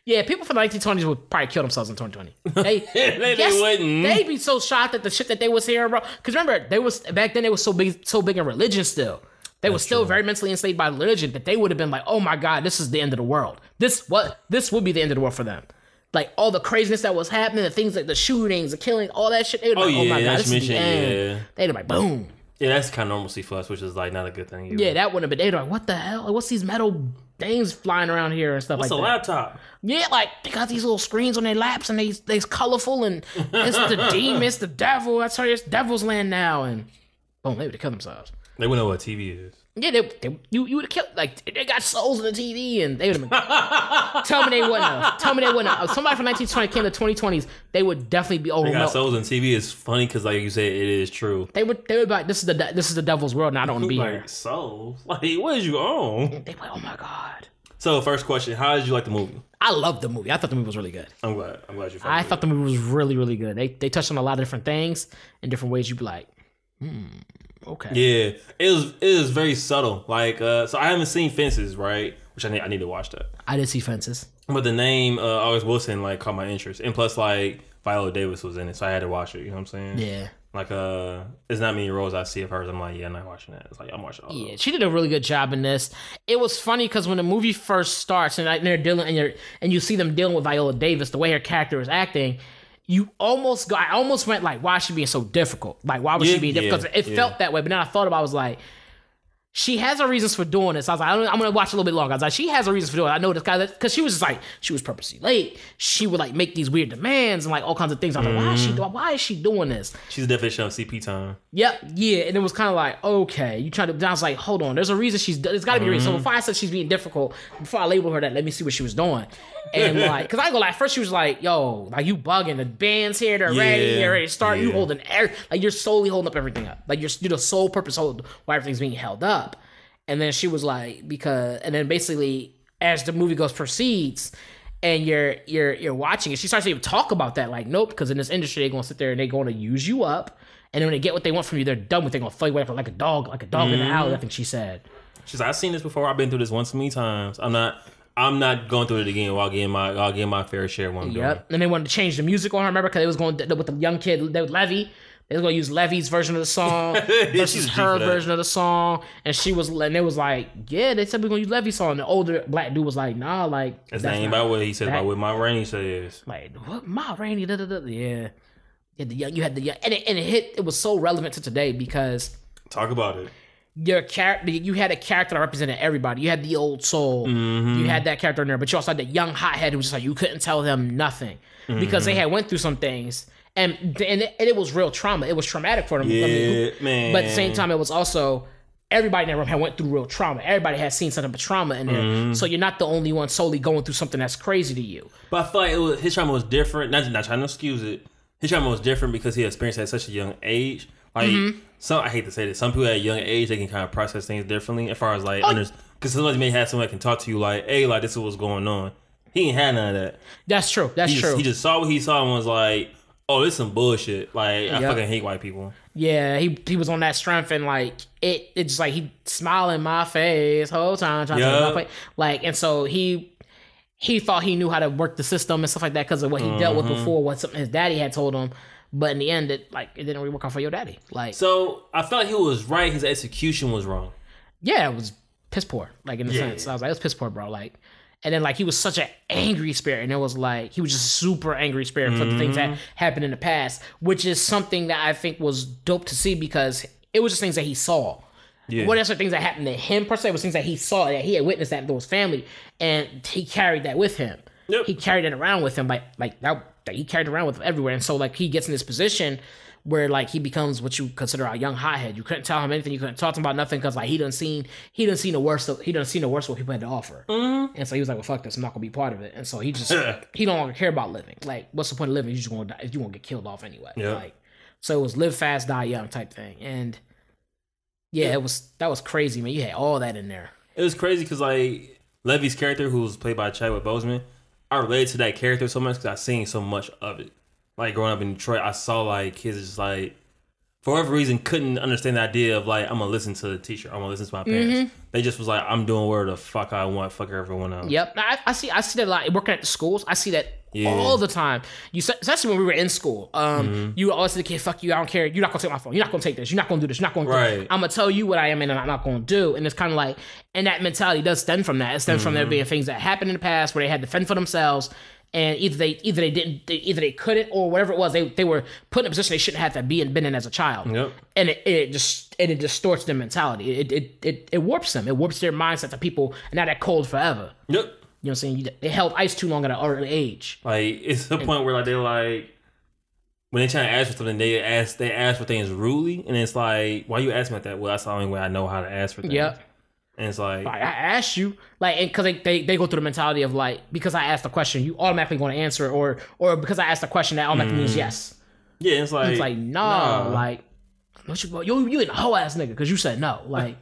Yeah, people from the 1920s would probably kill themselves in 2020. They, They- they wouldn't. They'd be so shocked at the shit that they was hearing, bro. Because remember, they was back then they was so big, so big in religion still. They were still very mentally enslaved by religion that they would have been like, oh my god, this is the end of the world. This what? This would be the end of the world for them. Like all the craziness that was happening, the things like the shootings, the killing, all that shit. They would Oh, like, oh yeah, my god, this is the end. yeah. They'd be like, boom. Yeah, that's kind of normalcy for us, which is like not a good thing. Either. Yeah, that wouldn't have been. They'd be like, what the hell? Like, what's these metal things flying around here and stuff It's like a that? laptop. Yeah, like they got these little screens on their laps and they they's colorful and it's the demon, it's the devil. That's how it's devil's land now. And boom, maybe they would have killed themselves. They wouldn't know what a TV is. Yeah, they, they you you would have killed like they got souls in the TV and they would have been. tell me they wouldn't have. Tell me they wouldn't have. Somebody from 1920 came to 2020s, they would definitely be They got souls on TV. It's funny because, like you said, it is true. They would they would be like, this is the this is the devil's world and I don't want to be here. Souls. Like, what is you on? Be like, oh my god. So, first question: How did you like the movie? I loved the movie. I thought the movie was really good. I'm glad. I'm glad you. I thought the movie was really, really good. They they touched on a lot of different things in different ways. You'd be like, hmm, okay. Yeah, it was it was very subtle. Like, uh, so I haven't seen Fences, right? Which I need I need to watch that. I did see fences. But the name uh, August Wilson like caught my interest, and plus like Viola Davis was in it, so I had to watch it. You know what I'm saying? Yeah. Like, uh, there's not many roles I see of hers. I'm like, yeah, I'm not watching that. It's like I'm watching all. Yeah, Yeah. she did a really good job in this. It was funny because when the movie first starts and like, they're dealing and you're and you see them dealing with Viola Davis, the way her character is acting, you almost go. I almost went like, why is she being so difficult? Like, why was Yeah, she being difficult? yeah, it yeah. felt that way. But then I thought about, it, I was like. She has her reasons for doing this. I was like, I'm gonna watch a little bit longer. I was like, she has her reasons for doing it. I know this guy because she was just like, she was purposely late. She would like make these weird demands and like all kinds of things. I was like, why is Mm-hmm. she doing? Why is she doing this? She's definitely showing CP time. Yep, yeah, and it was kind of like, okay, you trying to. I was like, hold on, there's a reason she's. There's got to be a reason. So before I said she's being difficult, before I label her that, let me see what she was doing, and like, cause I go like, first she was like, yo, like you bugging the band's here, they're ready, they're ready to start. You holding air, like you're solely holding up everything up, like you're you're the sole purpose hold why everything's being held up, and then she was like, because, and then basically as the movie goes proceeds. And you're you're you're watching it. She starts to even talk about that, like, nope, because in this industry they're gonna sit there and they're gonna use you up, and then when they get what they want from you, they're done with. it. They're gonna throw you away like a dog, like a dog in the Mm-hmm. alley. I think she said. She's like, I've seen this before. I've been through this once many times. I'm not. I'm not going through it again. While getting my, I'll get my fair share one. Yep. And they wanted to change the music on her. Remember, because they was going to, with the young kid, they Levee. They was gonna use Levee's version of the song she's versus her version of the song, and she was, and it was like, yeah, they said we're gonna use Levee's song. And the older black dude was like, nah, like It's that's not about what he said that- about what Ma Rainey says. like what Ma Rainey, da, da, da, yeah. Yeah, the young, you had the young, and it, and it hit. It was so relevant to today because Talk about it. Your character you had a character that represented everybody. You had the old soul. Mm-hmm. You had that character in there, but you also had the young hothead who was just like you couldn't tell them nothing because Mm-hmm. they had went through some things. And and it, and it was real trauma. It was traumatic for them. I mean, Yeah, man. but at the same time, it was also everybody in that room had went through real trauma. Everybody had seen something but trauma in there. Mm-hmm. So you're not the only one solely going through something that's crazy to you. But I feel like it was, his trauma was different. Not not trying to excuse it. His trauma was different because he experienced it at such a young age. Like Mm-hmm. Some, I hate to say this. Some people at a young age they can kind of process things differently. As far as Oh. like, because somebody may have someone that can talk to you like, "Hey, like this is what's going on." He ain't had none of that. That's true. That's He true. just, he just saw what he saw and was like, "Oh, this some bullshit." Like I fucking hate white people. Yeah, he he was on that strength and like it it's just like he smiling in my face whole time trying Yeah. to my like and so he he thought he knew how to work the system and stuff like that because of what he dealt with Mm-hmm. before, what something his daddy had told him. But in the end, it like it didn't really work out for your daddy. Like So I felt he was right. His execution was wrong. yeah, it was piss poor. Like in a Yeah. sense, I was like, it was piss poor, bro. Like, and then like he was such an angry spirit, and it was like he was just super angry spirit for the things Mm-hmm. that happened in the past, which is something that I think was dope to see because it was just things that he saw. Yeah. What else are things that happened to him per se? It was things that he saw that he had witnessed that to his family, and he carried that with him. Yep. He carried it around with him, like like that. That he carried around with him everywhere, and so like he gets in this position where like he becomes what you consider a young hothead. You couldn't tell him anything. You couldn't talk to him about nothing because like he done seen he done seen the worst. Of, he done seen the worst of what people had to offer, Mm-hmm. and so he was like, "Well, fuck this. I'm not gonna be part of it." And so he just he don't longer care about living. Like, what's the point of living? You just gonna die. You gonna get killed off anyway. Yeah. Like, so it was live fast, die young type thing, and yeah, it was that was crazy, man. You had all that in there. It was crazy because like Levee's character, who was played by Chadwick Boseman, I related to that character so much because I seen so much of it. Like growing up in Detroit, I saw like kids just like for whatever reason couldn't understand the idea of like I'm gonna listen to the teacher, I'm gonna listen to my parents. Mm-hmm. They just was like I'm doing whatever the fuck I want, fuck everyone else. Yep, I, I see. I see that a lot working at the schools. I see that Yeah. all the time. You especially when we were in school. Um, Mm-hmm. you always say, "Kid, fuck you. I don't care. You're not gonna take my phone. You're not gonna take this. You're not gonna do this. You're not gonna. Do Right. I'm gonna tell you what I am and I'm not gonna do." And it's kind of like, and that mentality does stem from that. It stems from there Mm-hmm. being things that happened in the past where they had to fend for themselves. And either they either they didn't they, either they couldn't or whatever it was they they were put in a position they shouldn't have to be in been in as a child Yep. and it, it just and it distorts their mentality it, it it it warps them it warps their mindset to people and now they're cold forever Yep. You know what I'm saying? You- They held ice too long at an early age. Like it's the point where like they're like when they try to ask for something, they ask they ask for things rudely, and it's like, why you asking me like that? Well, that's the only way I know how to ask for things. Yep. And it's like, Like, I asked you, like, and because they, they, they go through the mentality of like, because I asked the question, you automatically going to answer, it, or or because I asked the question, that automatically means mm. yes. yeah, it's like, It's like, no, nah. like, what you, you, you a whole ass nigga because you said no, like,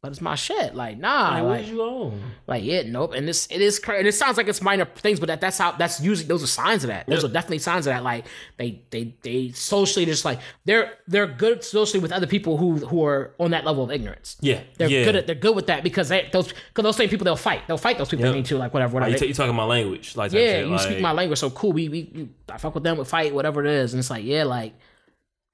but it's my shit, like, nah, Like, like, where'd you go? like, yeah, nope. And this, it is crazy. And It sounds like it's minor things, but that, that's how, that's usually, those are signs of that. Those Yep. are definitely signs of that. Like, they, they, they socially just like, they're, they're good socially with other people who, who are on that level of ignorance. Yeah, They're yeah. good at they're good with that because they those because those same people they'll fight they'll fight those people Yep. they need to like whatever oh, Like, whatever. you, t- talking my language, like yeah, you like, speak my language so cool. We, we we I fuck with them, we fight whatever it is, and it's like yeah, like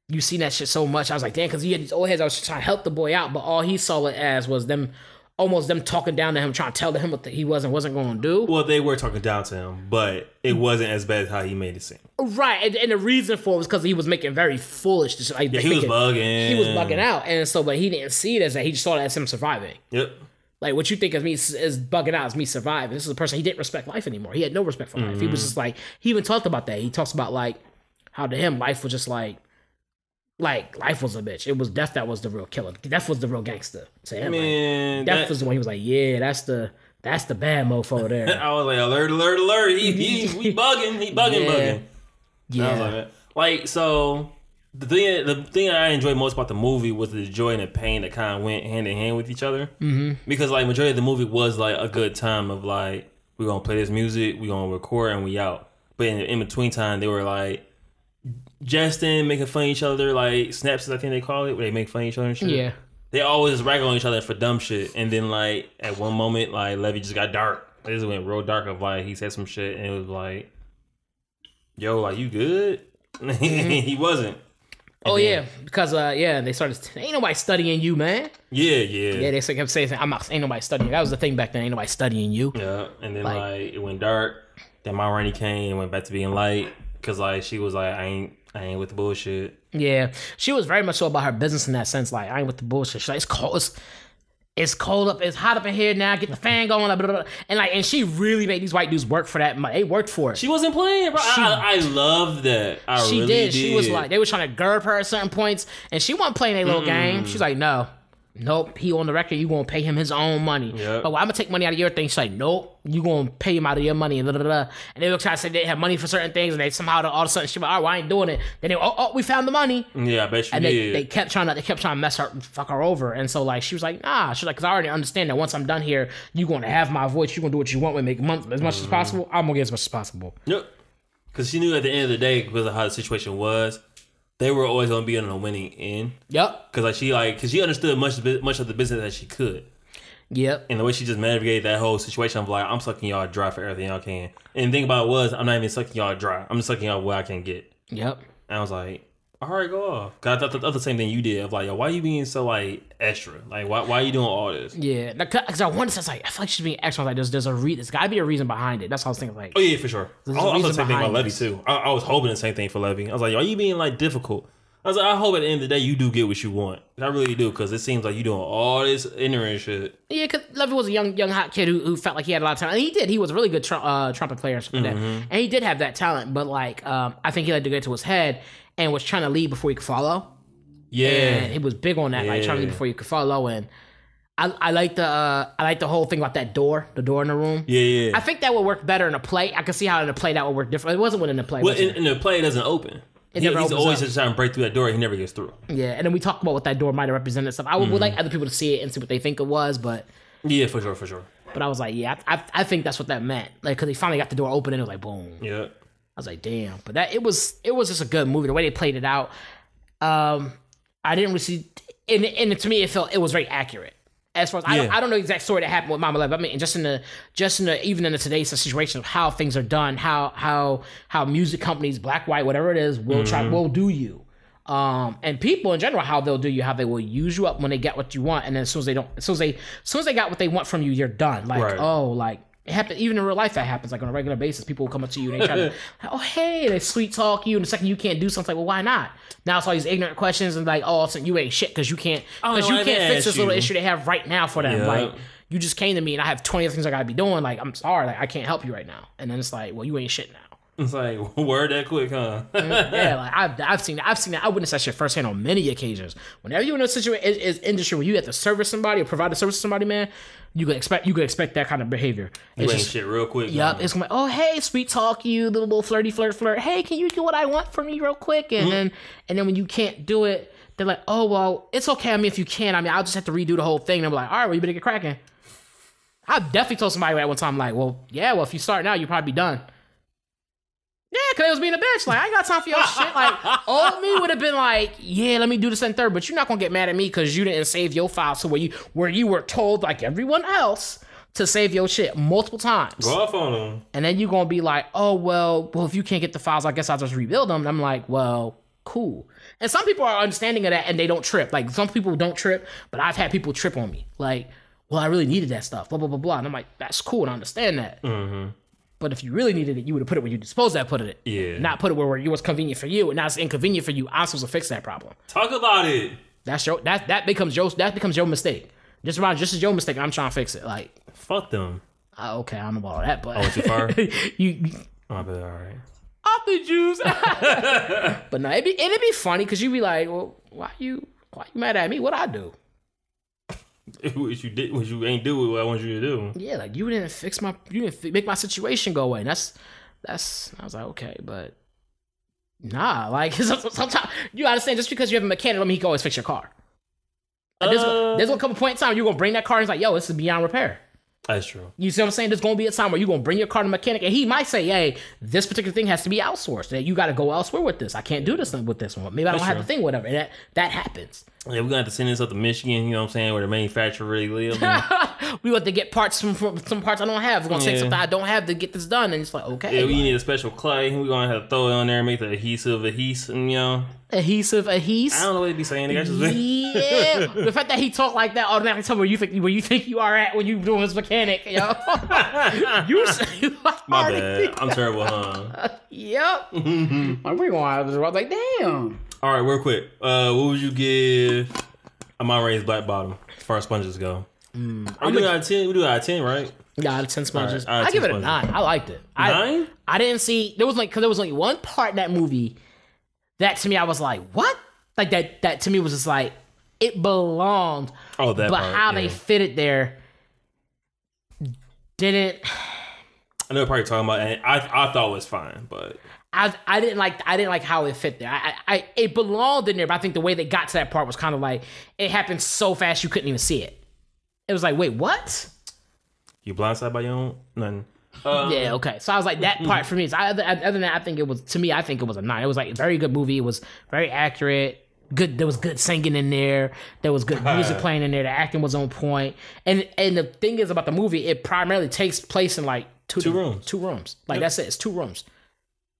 you seen that shit so much. I was like damn, because he had these old heads. I was trying to help the boy out, but all he saw it as was them almost them talking down to him, trying to tell him what the, he wasn't wasn't going to do. Well, they were talking down to him, but it wasn't as bad as how he made it seem. Right, and, and the reason for it was because he was making very foolish. Just like Yeah, he was bugging. He was bugging out, and so but he didn't see it as that. He just saw it as him surviving. Yep. Like what you think of me is, is bugging out is me surviving. This is a person he didn't respect life anymore. He had no respect for life. He was mm-hmm. just like he even talked about that. He talks about like how to him life was just like like life was a bitch. It was death that was the real killer. Death was the real gangster. To him, like, death that, was the one he was like, yeah, that's the that's the bad mofo there. I was like, alert, alert, alert. He, he, he bugging. He bugging, Yeah. bugging. Yeah, like, like, so the thing, the thing I enjoyed most about the movie was the joy and the pain that kind of went hand in hand with each other. Mm-hmm. Because like majority of the movie was like a good time of like we're gonna play this music, we're gonna record, and we out. But in, in between time, they were like jesting, making fun of each other, like snaps, I think they call it, where they make fun of each other and shit. yeah. They always rag on each other for dumb shit, and then like at one moment, like Levee just got dark. It just went real dark. Of like he said some shit, and it was like, "Yo, like you good?" he wasn't. Oh then- yeah, because uh yeah, they started. Ain't nobody studying you, man. Yeah, yeah, Yeah, they kept saying, "I'm not." Ain't nobody studying. You. That was the thing back then. Ain't nobody studying you. Yeah, and then Like- like, it went dark. Then Ma Rainey came and went back to being light because like she was like, "I ain't, I ain't with the bullshit." Yeah, she was very much so about her business in that sense. Like, I ain't with the bullshit. She's like, it's cold. It's, it's cold up. It's hot up in here now. Get the fan going. Blah, blah, blah. And like, and she really made these white dudes work for that. money. They worked for it. She wasn't playing, bro. She- I, I love that. I She really did. did. She was like, they were trying to gird her at certain points, and she wasn't playing a little game. She's like, no, nope, he on the record, you gonna pay him his own money. Yep. But well, I'm gonna take money out of your thing. She's like, nope, you gonna pay him out of your money. And, da, da, da. and they will try to say they have money for certain things, and they somehow all of a sudden she's like, all right, well, I ain't doing it. Then they, oh, oh, we found the money. Yeah, I bet you And they, did. they kept trying to they kept trying to mess her fuck her over and so like she was like nah she's like because I already understand that once I'm done here you gonna have my voice you gonna do what you want with me make month as much as mm-hmm. possible I'm gonna get as much as possible Yep. Because she knew at the end of the day, because of how the situation was, they were always going to be on the winning end. yep Because like she like, because she understood much of much of the business that she could, yep and the way she just navigated that whole situation of like, I'm sucking y'all dry for everything y'all can. And the thing about it was, I'm not even sucking y'all dry. I'm just sucking y'all what I can get. yep And I was like, all right, go off. Cause I thought the, the same thing you did of like, yo, why you being so like extra? Like, why why are you doing all this? yeah because I wanted to I was like I feel like she's being extra like there's there's a re- there's gotta be a reason behind it that's how I was thinking like Oh yeah, for sure. I, There's a I was the same thing about Levee too. I, I was hoping the same thing for Levee. I was like, yo, are you being like difficult? I was like, I hope at the end of the day you do get what you want. I really do, because it seems like you're doing all this ignorant shit. Yeah, because Levee was a young, young hot kid who, who felt like he had a lot of talent. And he did. He was a really good tr- uh, trumpet player and stuff like that. Mm-hmm. And he did have that talent, but like, um, I think he let it get to his head and was trying to lead before he could follow. Yeah, And he was big on that, like trying to lead before you could follow. And I, I like the, uh, I like the whole thing about that door, the door in the room. yeah, yeah. I think that would work better in a play. I can see how in a play that would work different. It wasn't within the play. well, it? and, and the play doesn't open. He- never he's always up. just trying to break through that door. He never gets through. yeah, and then we talked about what that door might have represented stuff. I would, Mm-hmm. would like other people to see it and see what they think it was, but Yeah, for sure, for sure. but I was like, yeah, I, I, I think that's what that meant. Like, because he finally got the door open and it was like, boom. Yeah, I was like, damn. But that it was it was just a good movie. The way they played it out, um, I didn't really see, and, and to me, it felt it was very accurate. As far as I, don't, I don't know the exact story that happened with Mama Love. I mean, just in the just in the even in the today's situation of how things are done, how how how music companies, black, white, whatever it is, will try will do you. Um, and people in general, how they'll do you, how they will use you up when they get what you want, and then as soon as they don't, as soon as they, as soon as they got what they want from you, you're done. Like, Right. oh, like it happens even in real life. That happens like on a regular basis. People will come up to you and they try to, oh hey, they sweet talk you, and the second you can't do something, like, well, why not? Now it's all these ignorant questions and like, oh, all of a sudden you ain't shit because you can't, Oh, because no, you I can't fix this little issue they have right now for them. Yeah. Like, you just came to me and I have twenty other things I gotta be doing. Like, I'm sorry, like I can't help you right now. And then it's like, well, you ain't shit now. It's like word that quick, huh? Mm, yeah, like I've, I've seen that. I've seen that. I witnessed that shit firsthand on many occasions. Whenever you're in a situation, is, industry where you have to service somebody or provide a service to somebody, man, you can expect you could expect that kind of behavior. you It's ain't just, shit real quick. Yup, huh? it's be, oh hey, sweet talk you, little, little flirty flirt flirt. Hey, can you do what I want from me real quick? And mm-hmm. then and then when you can't do it, they're like, oh well, it's okay. I mean, if you can, I mean, I'll just have to redo the whole thing. And I'm like, all right, well, you better get cracking. I definitely told somebody at one time, like, well, yeah, well, if you start now, you probably be done. Yeah, cause they was being a bitch. Like, I ain't got time for your shit. Like, old me would have been like, yeah, let me do this and third, but you're not gonna get mad at me because you didn't save your file. So where you where you were told, like everyone else, to save your shit multiple times. Go off on him. And then you're gonna be like, oh well, well if you can't get the files, I guess I'll just rebuild them. And I'm like, well, cool. And some people are understanding of that and they don't trip. Like some people don't trip, but I've had people trip on me. Like, well, I really needed that stuff. Blah blah blah blah. And I'm like, that's cool, and I understand that. Mm-hmm. But if you really needed it, you would have put it where you disposed to have put it. Yeah. Not put it where, where it was convenient for you, and now it's inconvenient for you. I'm supposed to fix that problem. Talk about it. That's your that that becomes your that becomes your mistake. Just around just as your mistake, I'm trying to fix it. Like, Fuck them. uh, okay, I don't know about all that, but went too far? you, you Oh, but all right. off the juice. but no, it'd be it'd be funny because you'd be like, well, why you why you mad at me? What I do? what you did, what you ain't do what I want you to do. Yeah, like you didn't fix my you didn't fi- make my situation go away. And that's that's I was like, okay, but nah, like sometimes you gotta understand just because you have a mechanic, I mean he can always fix your car. Like, there's, Uh. there's gonna come a point in time you're gonna bring that car and it's like, yo, this is beyond repair. That's true. You see what I'm saying? There's gonna be a time where you're gonna bring your car to mechanic and he might say, Hey, this particular thing has to be outsourced. That you gotta go elsewhere with this. I can't do this with this one. Maybe I don't That's have true. the thing, whatever. And that that happens. Yeah, we're gonna have to send this up to Michigan. You know what I'm saying, where the manufacturer really lives. We want to get parts from, from some parts I don't have. We're gonna take Yeah. something I don't have to get this done. And it's like, okay. yeah, we like, need a special clay. We're gonna have to throw it on there and make the adhesive adhesive. And, you know, adhesive, adhesive. I adhesive. don't know what they be saying. Just Yeah, the fact that he talked like that automatically tell me where you think where you think you are at when you doing his mechanic, yo. you, you My already bad. think- I'm terrible, huh? Yep. like we gonna have this. I was like, damn. All right, real quick. Uh, what would you give Ma Rainey's Black Bottom as far as sponges go? Mm, we do out of ten. We do out of ten, right? Yeah, out of ten sponges, right, I give 10 it a nine. I liked it. I, Nine? I didn't see there was like because there was only one part in that movie that to me I was like, what? Like that that to me was just like it belonged. Oh, that but part, how yeah. they fit it there didn't. I know you're talking about, and I I thought it was fine, but I I didn't like I didn't like how it fit there. I, I I it belonged in there, but I think the way they got to that part was kind of like it happened so fast you couldn't even see it. It was like, wait, what? you blindsided by your own nothing. Uh, Yeah, okay. So I was like, that part for me. So I, other, other than that, I think it was to me. I think it was a nine. It was like a very good movie. It was very accurate. Good. There was good singing in there. There was good music playing in there. The acting was on point. And and the thing is about the movie, it primarily takes place in like two, Two rooms. Two rooms. Like that's it. It's two rooms.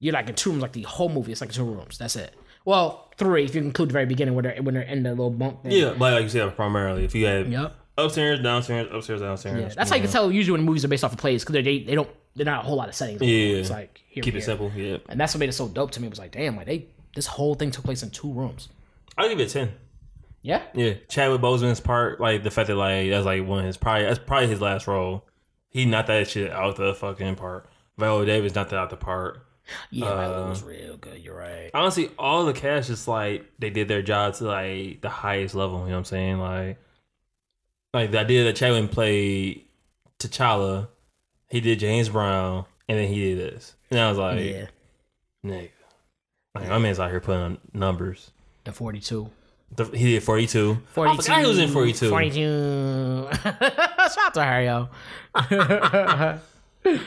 You're like in two rooms. Like the whole movie, it's like two rooms. That's it. Well, three if you include the very beginning where they're when they're in the little bunk. Thing. Yeah, like, like you said, primarily if you had Yep. upstairs, downstairs, upstairs, downstairs. Yeah, that's how you can tell usually when movies are based off of plays because they they don't they're not a whole lot of settings. Yeah. it's like here, Keep it simple. Yeah, and that's what made it so dope to me. It was like, damn, like they this whole thing took place in two rooms. I'll give it a ten. Yeah, Yeah, Chadwick Boseman's part, like the fact that like that's like one of his probably that's probably his last role. He knocked that shit out the fucking part. Viola Davis knocked that out the part. Yeah, Uh, was real good. You're right. Honestly, all the cast just like they did their job to like the highest level. You know what I'm saying? Like, like the idea that Chadwick played T'Challa, he did James Brown, and then he did this, and I was like, Yeah, nigga, like my man's out here putting on numbers. the 42. The, he did 42. 42. I forgot he was in 42. 42. Shout out to her, yo.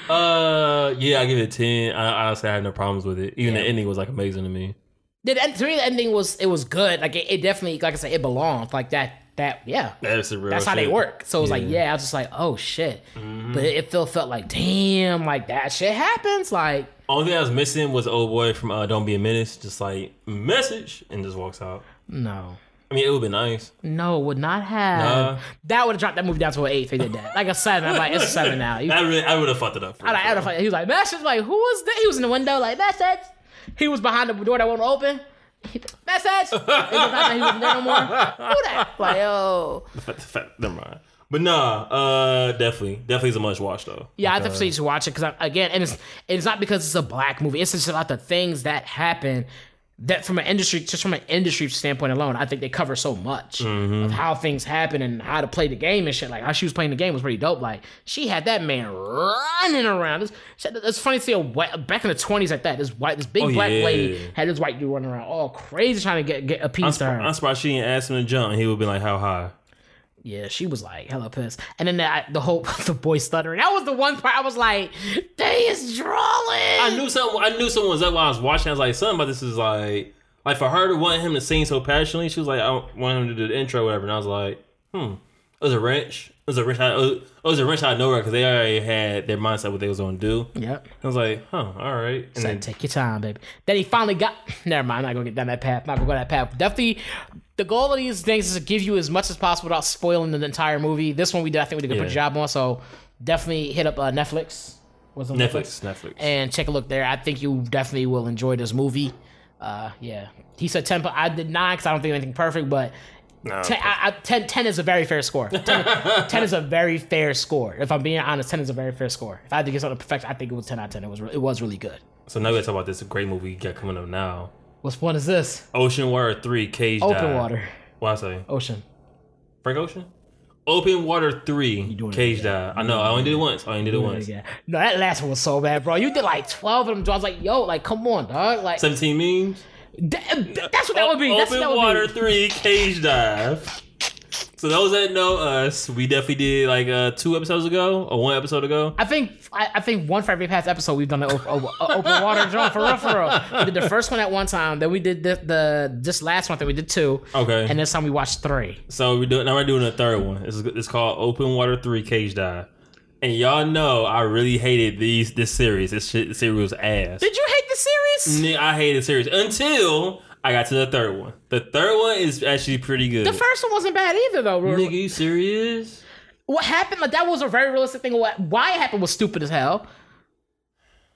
Uh, yeah, I give it ten. I honestly I had no problems with it. Even Yeah. the ending was like amazing to me. The, to me, the ending was it was good. Like it, it definitely, like I said, it belonged. Like that. That yeah. That's the real. That's how they work. So it was like, Yeah. yeah, I was just like, oh shit. Mm-hmm. But it, it felt felt like, damn, like that shit happens. Like, Only thing I was missing was old boy from uh, Don't Be a Menace, just like message and just walks out. no. I mean, it would be nice. No, would not have. Nah. That would have dropped that movie down to an eight if they did that. Like a seven. I'm like, it's a seven now. You, I really, I would have fucked it up. For I, I, sure. I, he was like, message. Like, who was that? He was in the window, like, message. He was behind the door that won't open. Message. He was like, he wasn't there no more. Who that? Like, oh. Never mind. But nah, uh, definitely, definitely is a must watch though. Yeah, I definitely should watch it because again, and it's it's not because it's a black movie. It's just about the things that happen. That from an industry, just from an industry standpoint alone, I think they cover so much mm-hmm. of how things happen and how to play the game and shit. Like how she was playing the game was pretty dope. Like she had that man running around. It's, it's funny to see a white, back in the twenties like that. This white, this big Oh, black yeah. lady had this white dude running around all crazy trying to get get a I'm, piece to her. I'm surprised she didn't ask him to jump. and He would be like, "How high?" Yeah, she was like hella pissed. And then the, the whole the boy stuttering. That was the one part I was like, they is drawing. I knew something. I knew someone was up while I was watching. I was like, something about this is like, like for her to want him to sing so passionately. She was like, I want him to do the intro, or whatever. And I was like, hmm. It was a wrench. It was a wrench. out- It was a wrench out of nowhere because they already had their mindset what they was going to do. Yep. I was like, huh, all right. And Said, then, take your time, baby. Then he finally got. Never mind. I'm not gonna get down that path. Not gonna go that path. Definitely, the goal of these things is to give you as much as possible without spoiling the entire movie. This one we did. I think we did a good Yeah. job on. So definitely hit up uh, Netflix. Was on Netflix, Netflix. and check a look there. I think you definitely will enjoy this movie. Uh, yeah. He said ten. but I did nine because I don't think anything perfect, but. No, 10, I, I, 10, 10 is a very fair score. 10, 10 is a very fair score. If I'm being honest, 10 is a very fair score. If I had to get something perfect, I think it was 10 out of 10. It was, re- it was really good. so now we gotta talk about this great movie you got coming up now. What's one is this? Ocean Water Three, Cage dive. Open water. What I say? Ocean. Frank Ocean. Open Water Three, doing Cage. Dive. I know. I only did it once. I only did it once. No, that last one was so bad, bro. You did like 12 of them. I was like, yo, like, come on, dog. Like, Seventeen memes. th- th- that's what that would be. That's what Open that would Water be. Three, Cage Dive. So those that know us, we definitely did like uh, two episodes ago or one episode ago. I think I, I think one for every past episode we've done the open, open water joint for real, for real. We did the first one at one time, then we did the, the this last one that we did two, Okay. and this time we watched three. So we do now we're doing a third one. It's, it's called Open Water Three Cage Dive. And y'all know I really hated these this series. This shit series was ass. Did you hate the series? I hated the series until I got to the third one. The third one is actually pretty good. The first one wasn't bad either, though. Nigga, you serious? What happened? Like that was a very realistic thing. What why it happened was stupid as hell.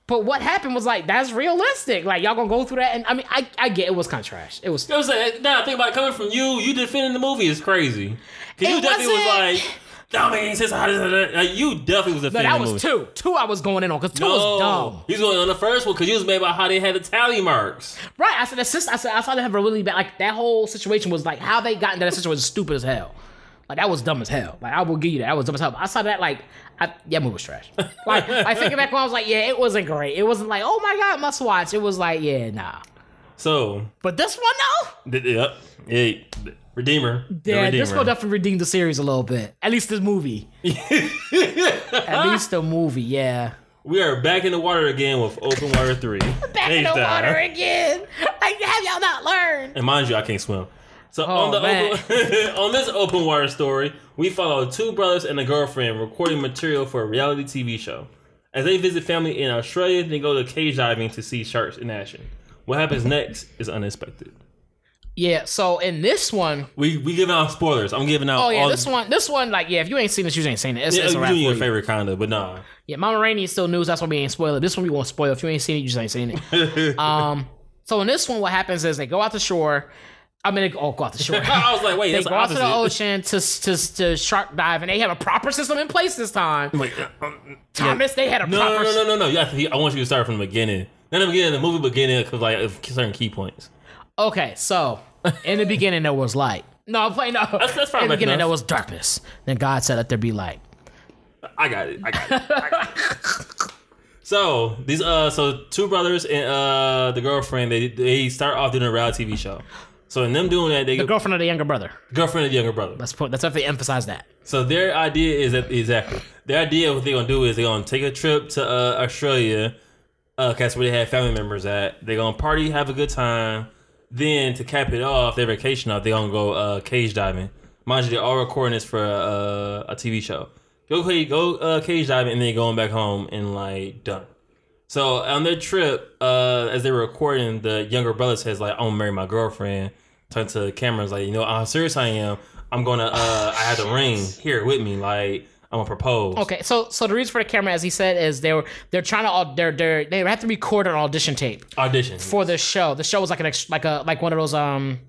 But what happened was like that's realistic. Like y'all gonna go through that, and I mean, I I get it was kind of trash. It was. I was like, nah, think about it, coming from you, you defending the movie is crazy. Cause It you definitely was like, That sense. How does? Like, you definitely was a No, fan that was movie. two. Two I was going in on because two was dumb. He's going on the first one because he was mad about how they had the tally marks. Right. I said sister. I said I thought they have a really bad. Like that whole situation was like how they got into that situation was stupid as hell. Like that was dumb as hell. Like I will give you that. That was dumb as hell. I saw that like. I, yeah, movie was trash. Like I think back when I was like, yeah, it wasn't great. It wasn't like, oh my god, must watch. It was like, yeah, nah. So, But this one though, th- yep, yeah, Redeemer. yeah, this will definitely redeem the series a little bit. At least this movie. At least the movie, yeah. We are back in the water again with Open Water Three. Back in the water again. Like, have y'all not learned? And mind you, I can't swim. So Oh, on the open, on this open water story, we follow two brothers and a girlfriend recording material for a reality TV show. As they visit family in Australia, they go to cage diving to see sharks in action. What happens next is unexpected. Yeah. So in this one, We we giving out spoilers. I'm giving out. oh yeah, this one, this one, like, yeah, if you ain't seen this, you ain't seen it. It's, Yeah, it's a we wrap doing your you. favorite kind of, but nah. Yeah, Mama Rainey is still news. That's why we ain't spoil it. This one we won't spoil. If you ain't seen it, you just ain't seen it. um. So in this one, what happens is they go out the shore. I mean, they go, oh, go out the shore. I was like, wait, they that's go out to the ocean to, to to shark dive, and they have a proper system in place this time. Wait, uh, um, Thomas, they had a no, proper. no, no, no, no, no. You to, I want you to start from the beginning. Not the beginning, the movie beginning, because like certain key points. Okay, so in the beginning there was light. No, I'm playing. No, That's- that's far in the beginning enough. there was darkness. Then God said, "Let there be light." I got it. I got it. I got it. so these uh, so two brothers and uh, the girlfriend they they start off doing a reality TV show. So in them doing that, they The girlfriend of the younger brother. girlfriend and younger brother. Let's put. Let's definitely emphasize that. So their idea is that exactly their idea of what they're gonna do is they're gonna take a trip to uh, Australia. Uh, 'cause that's where they have family members at. They're gonna party, have a good time. Then to cap it off, their vacation off, they're gonna go uh, cage diving. Mind you, they're all recording this for uh, a TV show. Go go uh, cage diving, and then going back home and like done. So on their trip, uh, as they were recording, the younger brother says like, "I'm gonna marry my girlfriend." Turn to the cameras like, "You know how serious I am. I'm gonna. Uh, I have the ring here with me. Like, I'm gonna propose." Okay, so so the reason for the camera, as he said, is they were they're trying to they're they they have to record an audition tape Audition. for the show. The show was like an ex- like a like one of those um,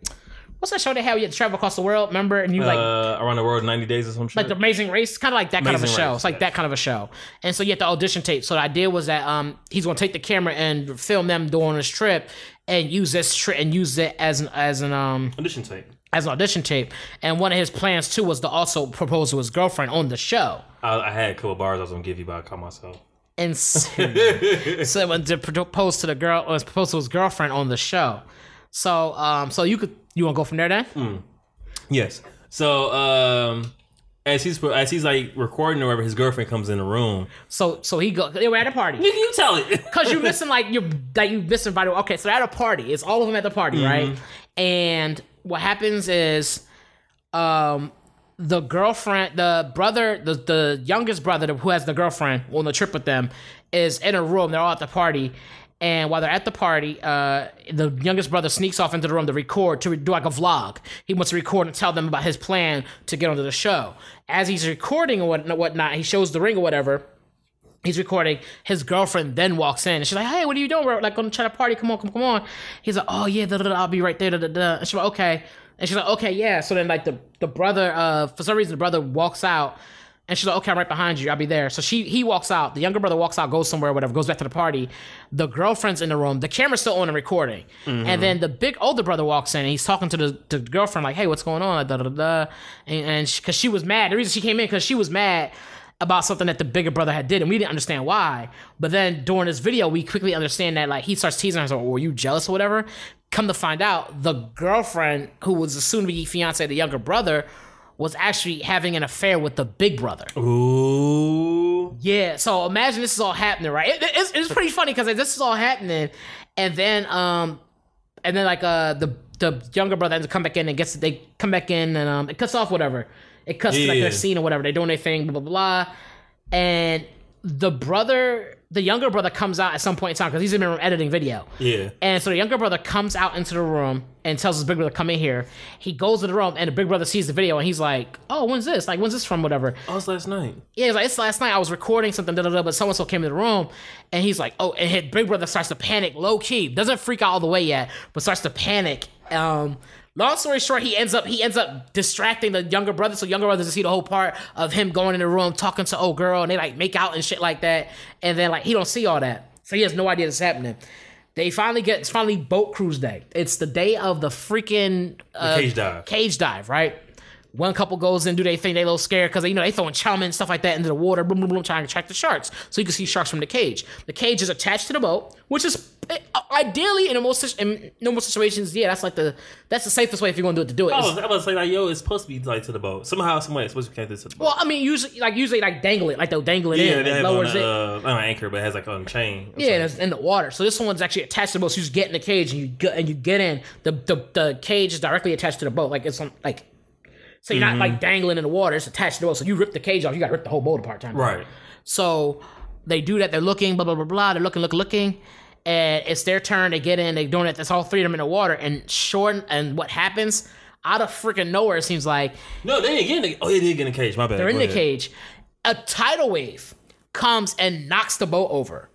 what's that show they have? You had to travel across the world. Remember? And you like uh, around the world 90 days or some shit. like the Amazing Race, kind of like that kind of a show. Race, It's like yes. that kind of a show. And so you have the audition tape. So the idea was that um he's gonna take the camera and film them during this trip and use this trip and use it as an as an um audition tape. As an audition tape. And one of his plans too was to also propose to his girlfriend on the show. I, I had a couple bars I was gonna give you, but I caught myself. And so, so when to propose to the girl or propose to his girlfriend on the show. So um so you could you wanna go from there then? Yes. So um, as he's as he's like recording or whatever, his girlfriend comes in the room. So so he go they were at a party. Nigga, you tell it. Cause you're missing like you're that you missing vital. Okay, so they're at a party. It's all of them at the party, right? And what happens is, um, the girlfriend, the brother, the the youngest brother who has the girlfriend on the trip with them, is in a room. They're all at the party. And while they're at the party, uh, the youngest brother sneaks off into the room to record, to do like a vlog. He wants to record and tell them about his plan to get onto the show. As he's recording and what, whatnot, he shows the ring or whatever he's recording. His girlfriend then walks in and she's like, "Hey, what are you doing? We're like going to try to party. Come on, come, come on." He's like, "Oh yeah, da, da, da, I'll be right there." Da, da, da. And she's like, "Okay." And she's like, "Okay, yeah." So then like the the brother, uh, for some reason the brother walks out. And she's like, okay, I'm right behind you. I'll be there. So she he walks out. The younger brother walks out, goes somewhere, whatever, goes back to the party. The girlfriend's in the room. The camera's still on and recording. And then the big older brother walks in and he's talking to the, the girlfriend, like, hey, what's going on? Da, da, da, da. And, and because she was mad. The reason she came in, because she was mad about something that the bigger brother had did, and we didn't understand why. But then during this video, we quickly understand that like he starts teasing her, so were you jealous or whatever? Come to find out, the girlfriend who was the soon-to-be fiance of the younger brother was actually having an affair with the big brother. Ooh. Yeah, so imagine this is all happening, right? It, it's, it's pretty funny because this is all happening, and then um, and then like uh the the younger brother ends up come back in and gets they come back in and um it cuts off whatever it cuts to like Yeah. their scene or whatever they're doing their thing blah blah blah, and the brother the younger brother comes out at some point in time because he's in the room editing video. Yeah. And so the younger brother comes out into the room and tells his big brother, come in here. He goes to the room and the big brother sees the video and he's like, oh, when's this? Like, when's this from? Whatever. Oh, it's last night. Yeah, he's like, it's last night I was recording something, da, da, da, but someone so came in the room and he's like, oh, and his big brother starts to panic low key. Doesn't freak out all the way yet, but starts to panic. Um, Long story short, he ends up he ends up distracting the younger brother. So younger brother doesn't see the whole part of him going in the room talking to old girl, and they like make out and shit like that. And then like he don't see all that, so he has no idea this happening. They finally get it's finally boat cruise day. It's the day of the freaking uh, cage dive. Cage dive, right? One couple goes in, do they think they a little scared because you know they throwing chow and stuff like that into the water, boom, boom, boom, trying to attract the sharks. So you can see sharks from the cage. The cage is attached to the boat, which is eh, ideally in most in normal situations, yeah, that's like the that's the safest way if you're gonna do it to do it. I was, I was like, like, yo, it's supposed to be like to the boat. Somehow, some way, it's supposed to be connected to the boat. well, I mean, usually like usually like dangle it, like they'll dangle it yeah, in, they have on lowers a, it. uh, not an anchor, but it has like on a chain. Yeah, and it's in the water. So this one's actually attached to the boat. So you just get in the cage and you get and you get in. The the, the cage is directly attached to the boat. Like it's on like so you're not like mm-hmm. dangling in the water, it's attached to the boat. So you rip the cage off, you gotta rip the whole boat apart. Time to right. So they do that, they're looking, blah blah blah blah, they're looking, looking, looking. And it's their turn, they get in, They're doing it, that's all three of them in the water, and short and what happens out of freaking nowhere, it seems like No, they didn't get in the. Oh, they did get in the cage. My bad. they're in Go the cage. A tidal wave comes and knocks the boat over.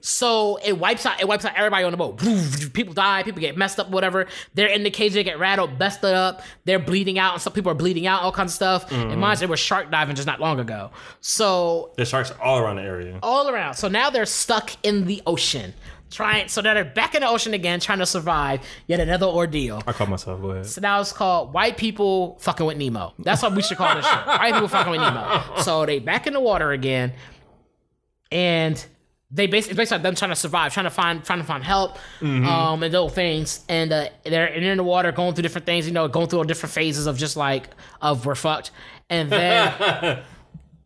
So it wipes out it wipes out everybody on the boat. People die, people get messed up, whatever. They're in the cage, they get rattled, busted up, they're bleeding out, and some people are bleeding out, all kinds of stuff. And mm-hmm. mine, they were shark diving just not long ago. So The sharks all around the area. all around. So now they're stuck in the ocean. Trying so now they're back in the ocean again, trying to survive yet another ordeal. I caught myself. Go ahead. So now it's called White People Fucking with Nemo. That's what we should call this shit. White People Fucking with Nemo. So they back in the water again, and they basically it's basically them trying to survive, trying to find trying to find help, um, and those things. And uh, they're in the water, going through different things. You know, going through all different phases of just like of we're fucked, and then.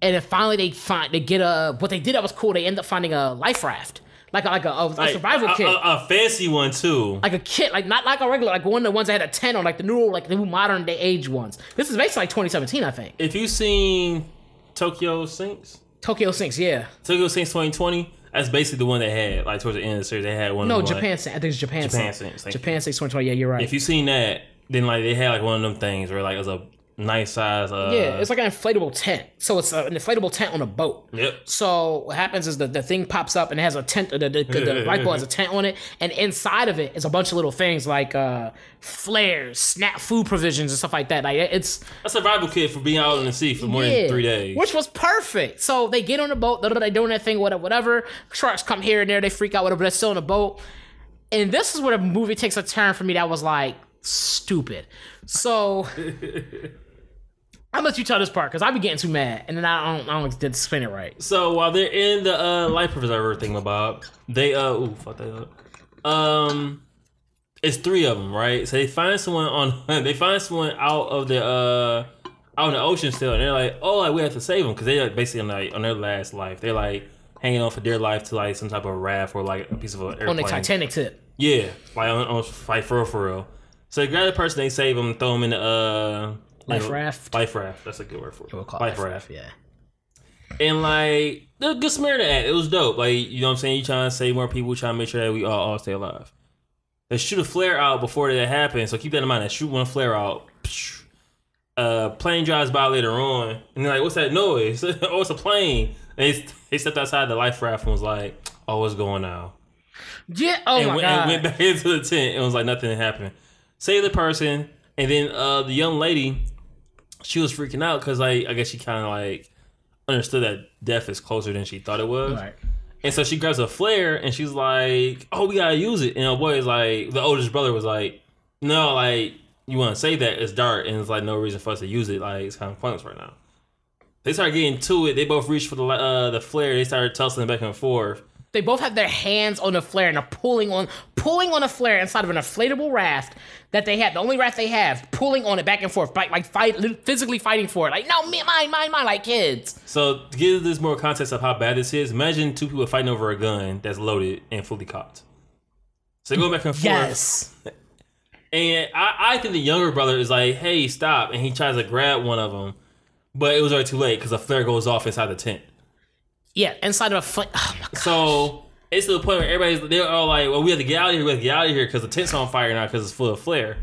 And then finally, they find they get a what they did that was cool. They end up finding a life raft, like a, like a, a, a survival a, kit A, fancy one too. like a kit, like not like a regular, like one of the ones that had a tent on, like the new, like the new modern day age ones. This is basically like 2017, I think. if you seen Tokyo Sinks, Tokyo Sinks, yeah. Tokyo Sinks 2020, that's basically the one they had. Like towards the end of the series, they had one. No, of them, like- Japan Sinks. I think it's Japan, Japan. Sinks, Japan Sinks 2020. Yeah, you're right. If you've seen that, then like they had like one of them things where like it was a nice size. Uh, yeah, it's like an inflatable tent. So it's uh, an inflatable tent on a boat. Yep. So what happens is the, the thing pops up and it has a tent. The, the, the, light bulb has a tent on it, and inside of it is a bunch of little things like uh, flares, snap food provisions, and stuff like that. Like it's a survival kit for being out in the sea for more than three days. Which was perfect. So they get on the boat, they're doing that thing, whatever, whatever. Sharks come here and there, they freak out, whatever, but they're still on the boat. And this is where the movie takes a turn for me that was like stupid. So I'm let you tell this part because I be getting too mad, and then I don't, I don't did spin it right. So while they're in the uh, life preserver thing about, they uh ooh fuck that up. Um, it's three of them, right? So they find someone on they find someone out of the uh out in the ocean still, and they're like, oh, like we have to save them because they're like basically on like on their last life. They're like hanging on for dear life to like some type of raft or like a piece of an airplane. On the Titanic tip. Yeah, like on, on like for real, for real. So they grab the person, they save them, throw them in the uh Life know, raft. Life raft. That's a good word for it. We'll call life it raft. Yeah. And like the good Samaritan act, it was dope. Like you know what I'm saying? You trying to save more people, trying to make sure that we all, all stay alive. They shoot a flare out before that happens, so keep that in mind. They shoot one flare out. psh, Uh, plane drives by later on, and they're like, "What's that noise? oh, it's a plane." And they, they stepped outside the life raft and was like, "Oh, what's going on?" Yeah. Oh and, my went, god. and went back into the tent. It was like nothing happened. Save the person, and then uh, the young lady, she was freaking out because like I guess she kind of like understood that death is closer than she thought it was. Right. And so she grabs a flare and she's like, "Oh, we gotta use it." And her boy is like, the oldest brother was like, "No, like you want to say that it's dark and it's like no reason for us to use it. Like it's kind of pointless right now." They start getting to it. They both reached for the uh, the flare. They started tussling back and forth. They both have their hands on the flare and are pulling on pulling on a flare inside of an inflatable raft that they have. The only raft they have, pulling on it back and forth, like like fight physically fighting for it. Like no, me, mine, mine, mine, like kids. So to give this more context of how bad this is, imagine two people fighting over a gun that's loaded and fully cocked. So they go back and forth. Yes. And I, I think the younger brother is like, "Hey, stop!" And he tries to grab one of them, but it was already too late because a flare goes off inside the tent. Yeah, inside of a flame. Oh my god. So it's to the point where everybody's they're all like, "Well, we have to get out of here. We have to get out of here because the tent's on fire now because it's full of flare."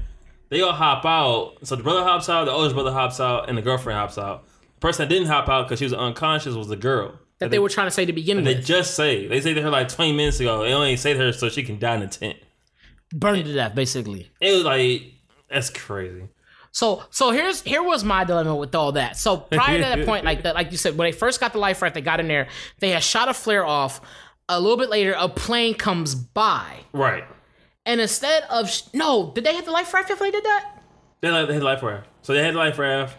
They all hop out. So the brother hops out, the oldest brother hops out, and the girlfriend hops out. The person that didn't hop out because she was unconscious was the girl. That they were trying to say to begin with. They just say they say to her like 20 minutes ago. They only say to her so she can die in the tent. Burn to death, basically. It was like That's crazy. So so here's here was my dilemma with all that. So prior to that point, like that, like you said, when they first got the life raft, they got in there, they had shot a flare off. A little bit later, a plane comes by, Right. and instead of sh- no, did they hit the life raft if they did that? They like they had the life raft. So they had the life raft.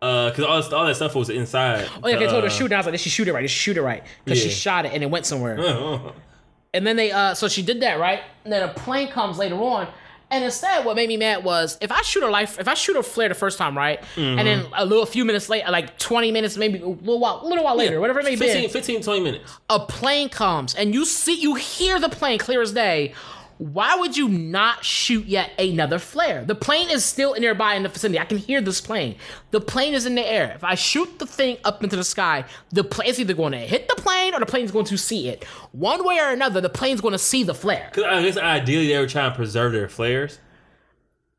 Uh, cause all, this- all that stuff was inside. Oh yeah, they told her to shoot it. I was like, did she shoot it right? Did she shoot it right? Because she shot it and it went somewhere. And then they, uh, so she did that, right? And then a plane comes later on. And instead, what made me mad was if I shoot a life, if I shoot a flare the first time, right, and then a little few minutes later, like twenty minutes, maybe a little while, little while later, whatever it may 15, be, 15, 20 minutes. a plane comes and you see, you hear the plane clear as day. Why would you not shoot yet another flare? The plane is still nearby in the vicinity. I can hear this plane. The plane is in the air. If I shoot the thing up into the sky, the plane's either going to hit the plane or the plane's going to see it. One way or another, the plane's going to see the flare. Cause I guess ideally they were trying to preserve their flares.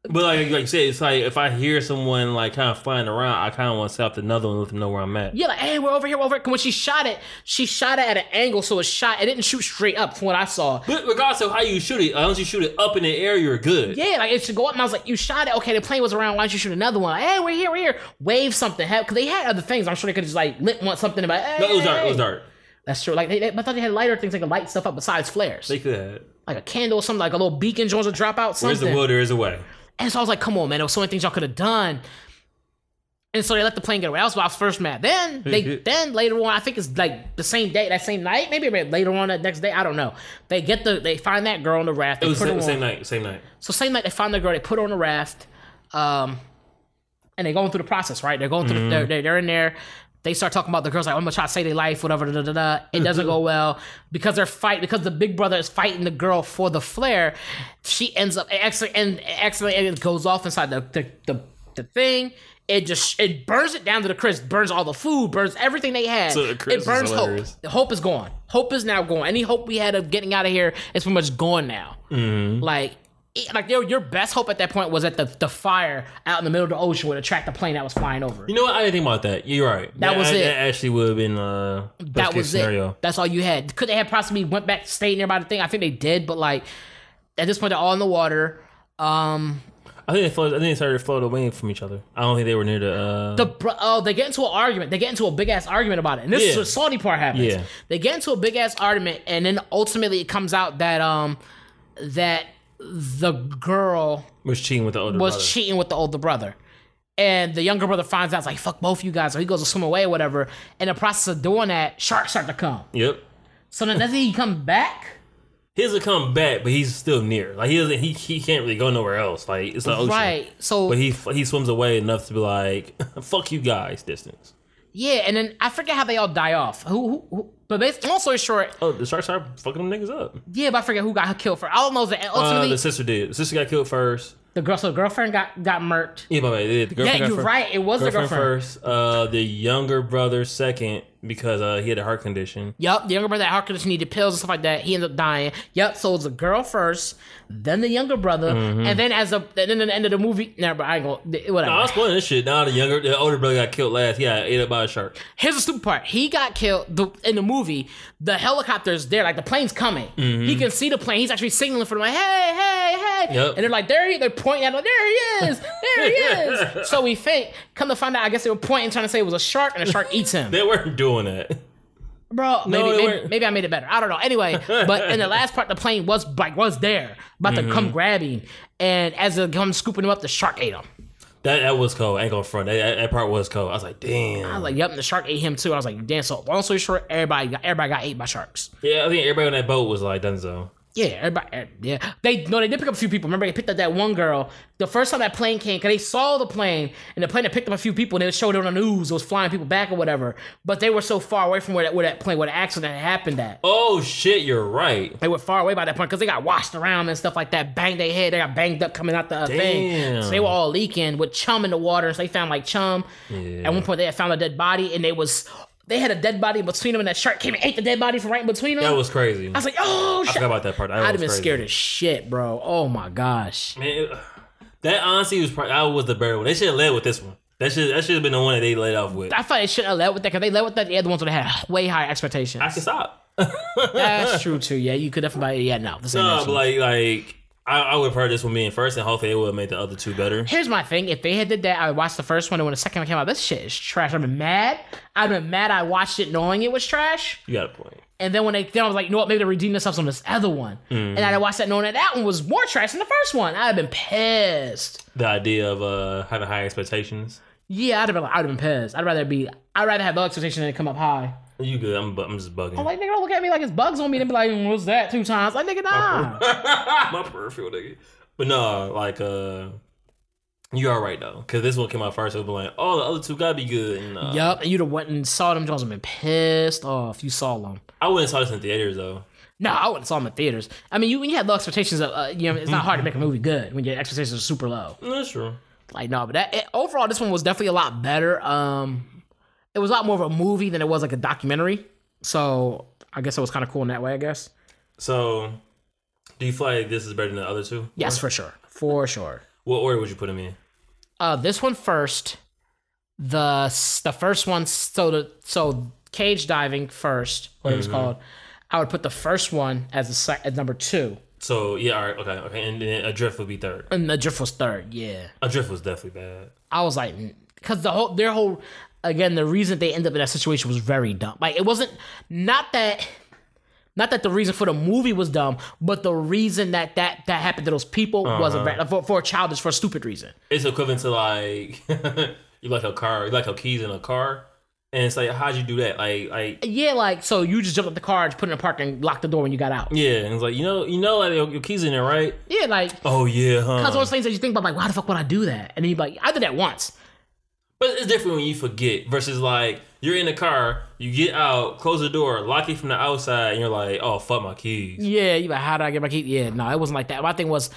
But like like you said, it's like if I hear someone like kind of flying around, I kind of want to set up another one and let them know where I'm at. Yeah, like, hey, we're over here, we're over here. When she shot it, she shot it at an angle, so it shot. It didn't shoot straight up, from what I saw. But regardless of how you shoot it, as long as you shoot it up in the air, you're good. Yeah, like it should go up. And I was like, you shot it. Okay, the plane was around. Why don't you shoot another one? Hey, we're here, we're here. Wave something. Because they had other things. I'm sure they could just like lit one something about. Hey, No, it was dark. It was dark. That's true. Like they, they, I thought they had lighter things they could light stuff up besides flares, They could like a candle, or something like a little beacon joint to drop out Where's the something. will, there is a way. And so I was like, come on, man. There was so many things y'all could have done. And so they let the plane get away. That was why I was first mad. Then they then later on, I think it's like the same day, that same night, maybe later on that next day. I don't know. They get the they find that girl on the raft. It was the same, same night. Same night. So same night they find the girl, they put her on the raft, um, and they're going through the process, right? They're going through, the, they're, they're they're in there. They start talking about the girls like I'm gonna try to save their life, whatever. Da, da, da, da. It doesn't go well because they're fight because the big brother is fighting the girl for the flare. She ends up actually and accidentally it goes off inside the the, the the thing. It just it burns it down to the crisp, burns all the food, burns everything they had. So the it burns hope. The hope is gone. Hope is now gone. Any hope we had of getting out of here is pretty much gone now. Mm-hmm. Like, like your your best hope at that point was that the the fire out in the middle of the ocean would attract the plane that was flying over. You know what? I didn't think about that. You're right. That was it. That actually would have been uh, that was scenario. it. That's all you had. Could they have possibly went back, stayed nearby the thing? I think they did, but like at this point, they're all in the water. Um, I think they floated, I think they started to float away from each other. I don't think they were near the. Uh, the bro- oh, they get into an argument. They get into a big ass argument about it, and this is Yeah. where the salty part happens. Yeah. They get into a big ass argument, and then ultimately it comes out that um that the girl was cheating with the older was brother. cheating with the older brother. And the younger brother finds out, it's like, fuck both you guys. So he goes to swim away or whatever. In the process of doing that, sharks start to come. Yep. So then doesn't he come back? He doesn't come back, but he's still near. Like he doesn't. He, he can't really go nowhere else. Like it's the ocean. Right. So But he he swims away enough to be like, "Fuck you guys," distance. Yeah, and then I forget how they all die off. Who? who, who but basically, long story short, Oh, the sharks are fucking them niggas up. yeah, but I forget who got killed for. All I know is that Uh, the sister did. The sister got killed first. the girl, so the girlfriend got got murked. Yeah. They did. The girlfriend Yeah, you're right. It was the Girlfriend girlfriend. first. Uh, the younger brother second because uh he had a heart condition. Yup, the younger brother had heart condition, needed pills and stuff like that. He ended up dying. Yup, so it was the girl first, then the younger brother, Mm-hmm. and then as a then at the end of the movie, never, but I ain't gonna whatever. No, I was spoiling this shit. Now the younger, the older brother got killed last. Yeah, ate up by a shark. Here's the stupid part. He got killed the, in the movie. The helicopter's there, like the plane's coming. He can see the plane. He's actually signaling for them, like, hey, hey, hey. Mm-hmm. Yep. And they're like, there he They're pointing at him, there he is. There he is. so we think, come to find out, I guess they were pointing, trying to say it was a shark, and a shark eats him. They weren't doing that. Bro, maybe, they maybe, maybe I made it better. I don't know. Anyway, but in the last part, the plane was like was there, about to Mm-hmm. come grab him. And as it comes scooping him up, the shark ate him. That that was cold. I ain't gonna front. That, that, that part was cold. I was like, damn. I was like, yep, and the shark ate him too. I was like, damn. So long story short, everybody got everybody got ate by sharks. yeah, I think everybody on that boat was like, done so. Yeah, everybody. eh, Yeah, they no, they did pick up a few people. Remember, they picked up that one girl. The first time that plane came, because they saw the plane, and the plane had picked up a few people, and they showed it on the news. It was flying people back or whatever. But they were so far away from where that where that plane, where the accident happened at. Oh shit, you're right. They were far away by that point because they got washed around and stuff like that. Banged their head. They got banged up coming out the uh, thing. So they were all leaking with chum in the water. So they found like chum. At one point, they had found a dead body, and they was they had a dead body between them, and that shark came and ate the dead body from right in between them. That was crazy. I was like, oh I forgot about that part. That I'd have was been crazy. scared as shit, bro. Oh my gosh. Man, it- that honestly was probably that was the better one. They should have led with this one. That should that should have been the one that they led off with. I thought they shouldn't have led with that because they led with that. The other ones would have had way higher expectations. I can stop. That's true too. Yeah, you could definitely. Yeah, no. No, but like like I, I would have heard this one being first, and hopefully it would have made the other two better. Here's my thing: if they had did that, I watched the first one, and when the second one came out, this shit is trash. I've been mad. I've been mad. I watched it knowing it was trash, You got a point. and then when they then I was like, you know what? Maybe they redeem themselves on this other one, and I watched that knowing that that one was more trash than the first one. I'd have been pissed. The idea of uh having high expectations. Yeah, I'd have been. I'd have been pissed. I'd rather be. I'd rather have low expectations than come up high. You good? I'm, bu- I'm just bugging. I'm like, nigga, don't look at me like it's bugs on me. And be like, what's that? Two times. Like, nigga, nah. My peripheral nigga. But no, like uh, you are right though, because this one came out first. It was like, oh, the other two gotta be good. And, uh, Yup, and you'd have went and saw them. Jones have been pissed off. You saw them. I wouldn't saw this in theaters though. No, I wouldn't saw them in theaters. I mean, you when you had low expectations, of, uh, you know, it's not hard to make a movie good when your expectations are super low. That's true. Like no, but that it, overall, this one was definitely a lot better. Um, it was a lot more of a movie than it was like a documentary. So I guess it was kind of cool in that way. I guess. So, do you feel like this is better than the other two? Yes, for sure, for sure. What order would you put them in? Uh, this one first. The the first one, so the so cage diving first, what it was called. I would put the first one as a sec- as number two, So yeah, all right, okay, okay, and then Adrift would be third. and the drift was third. Yeah. Adrift was definitely bad. I was like, because the whole their whole again the reason they ended up in that situation was very dumb. Like it wasn't not that not that the reason for the movie was dumb, but the reason that that that happened to those people was a uh-huh. very, for, for a childish for a stupid reason. It's equivalent to like you like a car, you like a keys in a car, and it's like how'd you do that? Like, like Yeah, like so you just jumped up the car, just put it in the park, and locked the door when you got out. yeah, and it's like you know, you know, like your, your keys in there, right? Yeah, like Oh yeah, huh? of those things that you think about. Like, why the fuck would I do that? And then you like, I did that once. But it's different when you forget versus like you're in the car, you get out, close the door, lock it from the outside, and you're like, oh fuck my keys. Yeah, you like, how did I get my key? Yeah, no, it wasn't like that. My thing was,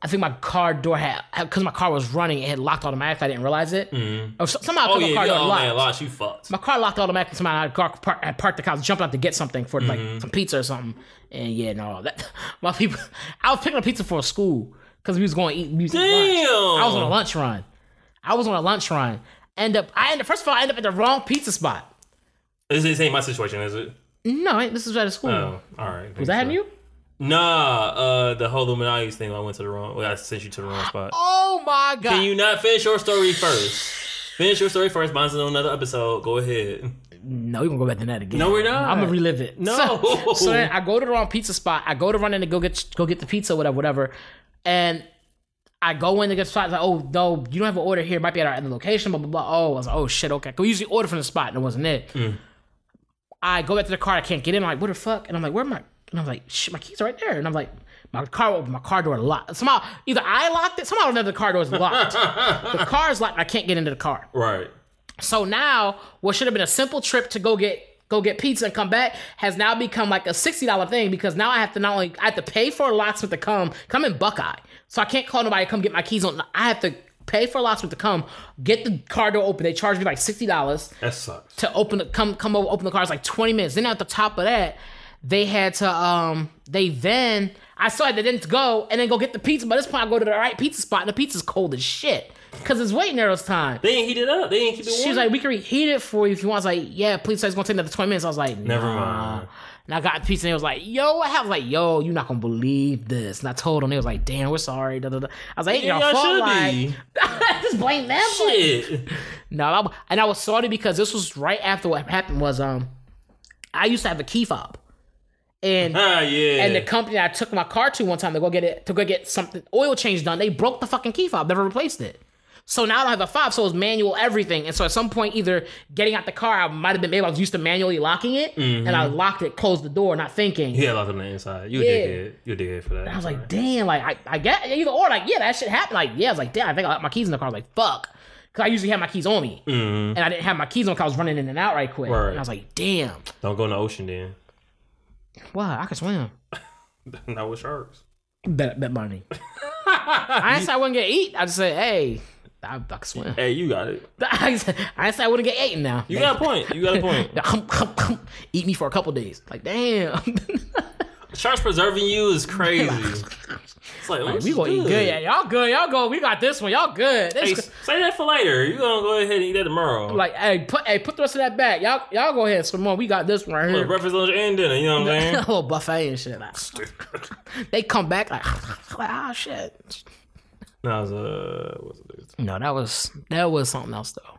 I think my car door had because my car was running, it had locked automatically. I didn't realize it. Or somehow I Oh put yeah, my car yeah, door oh locked. man, lost you fucked. My car locked automatically. Somehow I car park, I parked the car, jumped out to get something for like Mm-hmm. some pizza or something. And yeah, no, that my people. I was picking up pizza for school because we was going to eat music. Lunch. Damn. I was on a lunch run. I was on a lunch run. End up, I ended. First of all, I end up at the wrong pizza spot. This, this ain't my situation, is it? No, ain't- this is at a school. Oh, all right. was that you? Nah, uh, the whole Illuminati thing. I went to the wrong. Well, I sent you to the wrong spot. Oh my god! Can you not finish your story first? Finish your story first. Mine's on another episode. Go ahead. No, we're gonna go back to that again. No, we're not. I'm gonna relive it. No. So, so I go to the wrong pizza spot. I go to run in to go get go get the pizza, whatever, whatever. And I go in to get the spot. Like, oh no, you don't have an order here. It might be at our other location. Blah blah blah. Oh, I was like, oh shit, okay. We usually order from the spot, and it wasn't it. Mm. I go back to the car. I can't get in. I'm like, what the fuck? And I'm like, where am I? And I'm like, shit, my keys are right there. And I'm like, my car, my car door locked. Somehow, either I locked it. Somehow, another car door is locked. the car is locked. I can't get into the car. Right. So now, what should have been a simple trip to go get go get pizza and come back has now become like a sixty dollar thing because now I have to not only I have to pay for a locksmith to come come in Buckeye, so I can't call nobody to come get my keys on. I have to pay for a locksmith to come get the car door open. They charge me like sixty dollars That sucks. to open the come come over open the car. It's like twenty minutes. Then at the top of that, they had to um they then I saw they didn't go and then go get the pizza. By this point, I go to the right pizza spot and the pizza's cold as shit because it's waiting there this time. They ain't heat it up. They ain't keep it warm. She was like, we can reheat it for you if you want. I was like, yeah, please. So it's gonna take another twenty minutes. I was like, Never nah. mind. And I got the pizza and it was like, yo, I was like, yo, you're not gonna believe this. And I told them, they was like, damn, we're sorry. Da, da, da. I was like, Yeah, y'all fault. Like, just blame them. for it. Shit. No, and I was sorry because this was right after what happened was um, I used to have a key fob, and Ah, yeah. and the company I took my car to one time to go get it to go get something oil change done, they broke the fucking key fob, never replaced it. So now I don't have a fob, so it's manual everything. And so at some point, either getting out the car, I might have been maybe I was used to manually locking it, and I locked it, closed the door, not thinking. Yeah, locked on the inside. You Yeah. dickhead. You did dickhead for that. I was like, damn, like I, I get either or, like yeah, that shit happened. Like yeah, I was like, damn, I think I left my keys in the car. I was like, fuck, because I usually have my keys on me, and I didn't have my keys on because I was running in and out right quick. Right. And I was like, damn, don't go in the ocean then. Wow, I can swim. Not with sharks. Bet bet money. I didn't say I wouldn't get eat. I just said, hey, I, I can swim. Hey, you got it. I didn't say I didn't say I wouldn't get eaten now. You got a point. You got a point. Eat me for a couple days. Like damn, Sharks preserving you is crazy. It's like, oh, we gonna eat good. Yeah, y'all good. Y'all go. We got this one. Y'all good. This, Hey, this Say that for later. You gonna go ahead and eat that tomorrow. Like, hey, put hey, put the rest of that back. Y'all y'all go ahead swim on. We got this one right Look, here. breakfast, lunch, and dinner. You know what I'm saying? a little buffet and shit. Like, they come back like, like oh shit. no, it was, uh, what's it? No, that was that was something else though.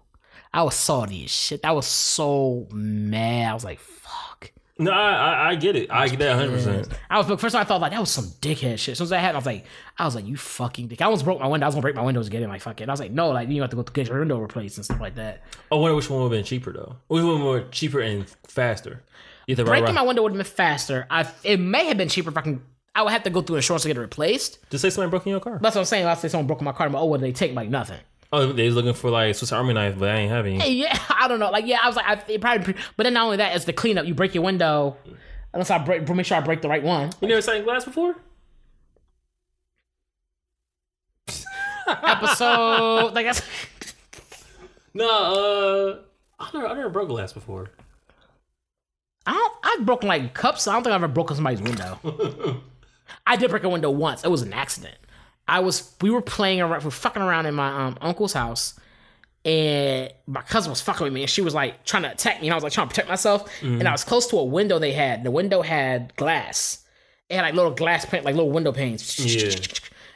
I was salty as shit. I was so mad. I was like, fuck. No, I, I, I get it. I get that 100. percent I was first. I thought like that was some dickhead shit. As soon as I had, it, I was like, I was like, you fucking dick. I almost broke my window. I was gonna break my windows again. Like fuck it. I was like, no, like you have to go to get your window replaced and stuff like that. I wonder which one would have been cheaper though. Which one more cheaper and faster? Either right, Breaking right. my window would have been faster. I it may have been cheaper if I can. I would have to go through insurance to get it replaced. Just say somebody broke in your car. That's what I'm saying. Let's say someone broke my car. I'm like, oh, what did they take? Like nothing. Oh, they was looking for like Swiss Army knife, but I ain't having. Hey, yeah, I don't know. Like, yeah, I was like, I it probably, but then not only that, it's the cleanup. You break your window, unless I break, make sure I break the right one. You never sat glass before? Episode, like that's No, uh, I never, I never broke glass before. I don't, I've broken like cups. I don't think I've ever broken somebody's window. I did break a window once. It was an accident. I was, we were playing around, we were fucking around in my um, uncle's house, and my cousin was fucking with me, and she was like trying to attack me, and I was like trying to protect myself, and I was close to a window they had. The window had glass. It had like little glass pane, like little window panes. Yeah.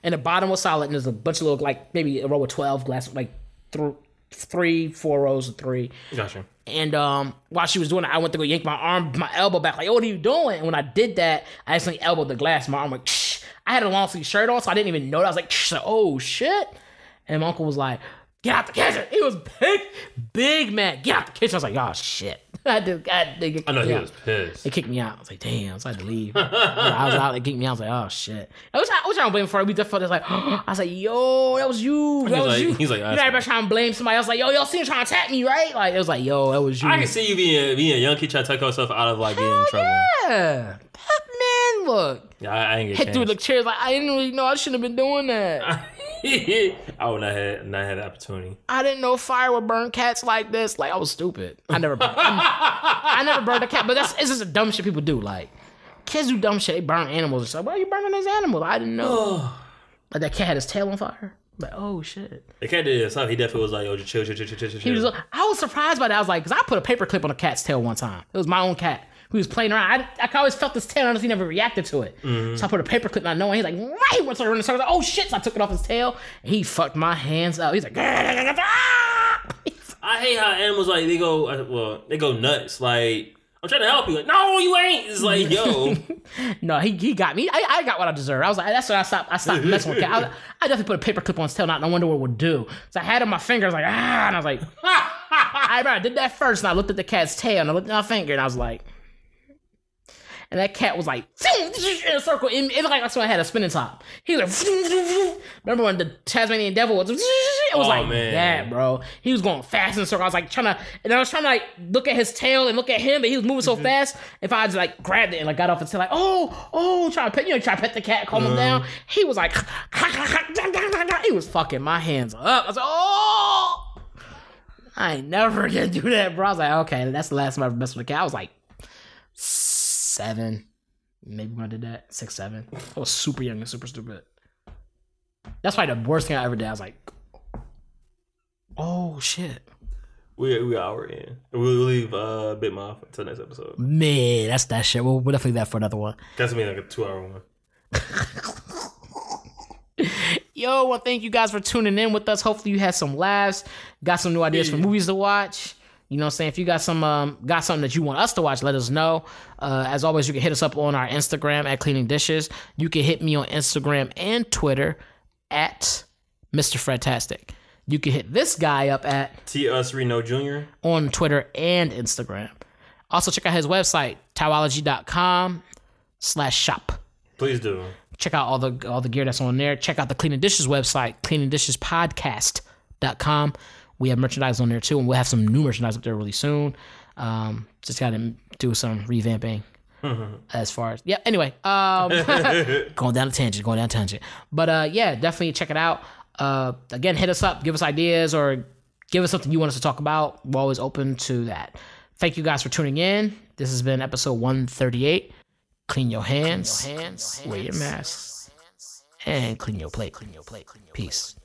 And the bottom was solid, and there's a bunch of little, like maybe a row of twelve glass, like th- three, four rows of three. Gotcha. And um, while she was doing it, I went to go yank my arm, my elbow back. Like, "Yo, what are you doing? And when I did that, I accidentally elbowed the glass. My arm like, Shh. I had a long sleeve shirt on, so I didn't even know. That. I was like, oh shit. And my uncle was like, get out the kitchen. It was big, big man. Get out the kitchen. I was like, oh shit. I did. God, they, I know he yeah. was pissed. They kicked me out. I was like, damn, so I had to leave. I was out. They kicked me out. I was like, oh shit. I was, I was trying to blame for it. We just felt like, I was like, yo, that was you. That He's was like- you. he's like, you "That's know, everybody trying to blame somebody else. Like, yo, y'all seen trying to attack me, right? Like, it was like, yo, that was you. I can see you being being a young kid trying to take yourself out of like getting in trouble. yeah. Man, look. Yeah, I, I ain't get through the chairs. Like, I didn't really know. I shouldn't have been doing that. I would not have not had the opportunity. I didn't know fire would burn cats like this. Like, I was stupid. I never, I, I never burned a cat. But that's it's just a dumb shit people do. Like, kids do dumb shit. They burn animals and stuff. Why are you burning this animal? I didn't know. like that cat had his tail on fire. Like, oh shit. The cat did stuff. He definitely was like, "Yo, just chill, chill, chill, chill, chill, chill." He was. I was surprised by that. I was like, because I put a paper clip on a cat's tail one time. It was my own cat. He was playing around. I, I always felt this tail, and he never reacted to it. So I put a paper clip, not knowing. He's like, right. He went to the circle. I was like, oh shit! So I took it off his tail. And he fucked my hands up. He's like, I hate how animals like they go uh, well they go nuts. Like I'm trying to help you. Like no, you ain't. It's like yo, no, he, he got me. I, I got what I deserved. I was like, that's what I stopped. I stopped messing with cat. I, was- I definitely put a paper clip on his tail, not no wonder what it would do. So I had it on my finger. I was like, ah, and I was like, I, remember I did that first, and I looked at the cat's tail, and I looked at my finger, and I was like, and that cat was like in a circle. It, it looked like someone had a spinning top. He was like, remember when the Tasmanian devil was? It was Oh, like man. that, bro. He was going fast in a circle. I was like trying to, and I was trying to like look at his tail and look at him, but he was moving so mm-hmm. fast. If I just like grabbed it and like got off his tail, like oh oh, try to pet you know, try to pet the cat, calm him down. Mm-hmm. He was like, he was fucking my hands up. I was like, oh. I ain't never gonna do that, bro. I was like, okay, that's the last time I ever messed with a cat. I was like seven, maybe when I did that, six, seven. I was super young and super stupid. That's probably the worst thing I ever did. I was like, oh shit, we we hour in. We'll leave uh, Bit Moth until next episode. man, that's that shit. We'll, we'll definitely leave that for another one. That's gonna be like a two hour one. Yo, well, thank you guys for tuning in with us. Hopefully, you had some laughs, got some new ideas for movies to watch. You know what I'm saying? If you got some um, got something that you want us to watch, let us know. Uh, as always, you can hit us up on our Instagram at Cleaning Dishes. You can hit me on Instagram and Twitter at Mr. Fredtastic. You can hit this guy up at T Us Reno Jr. on Twitter and Instagram. Also, check out his website, towology.com slash shop. Please do. Check out all the all the gear that's on there. Check out the Cleaning Dishes website, cleaningdishespodcast.com. We have merchandise on there too, and we'll have some new merchandise up there really soon. Um, just got to do some revamping as far as yeah. Anyway, um, going down a tangent, going down a tangent. But uh, yeah, definitely check it out. Uh, again, hit us up, give us ideas, or give us something you want us to talk about. We're always open to that. Thank you guys for tuning in. This has been episode 138. Clean your hands, wear your masks, and clean your plate. Clean your plate. Clean your Peace.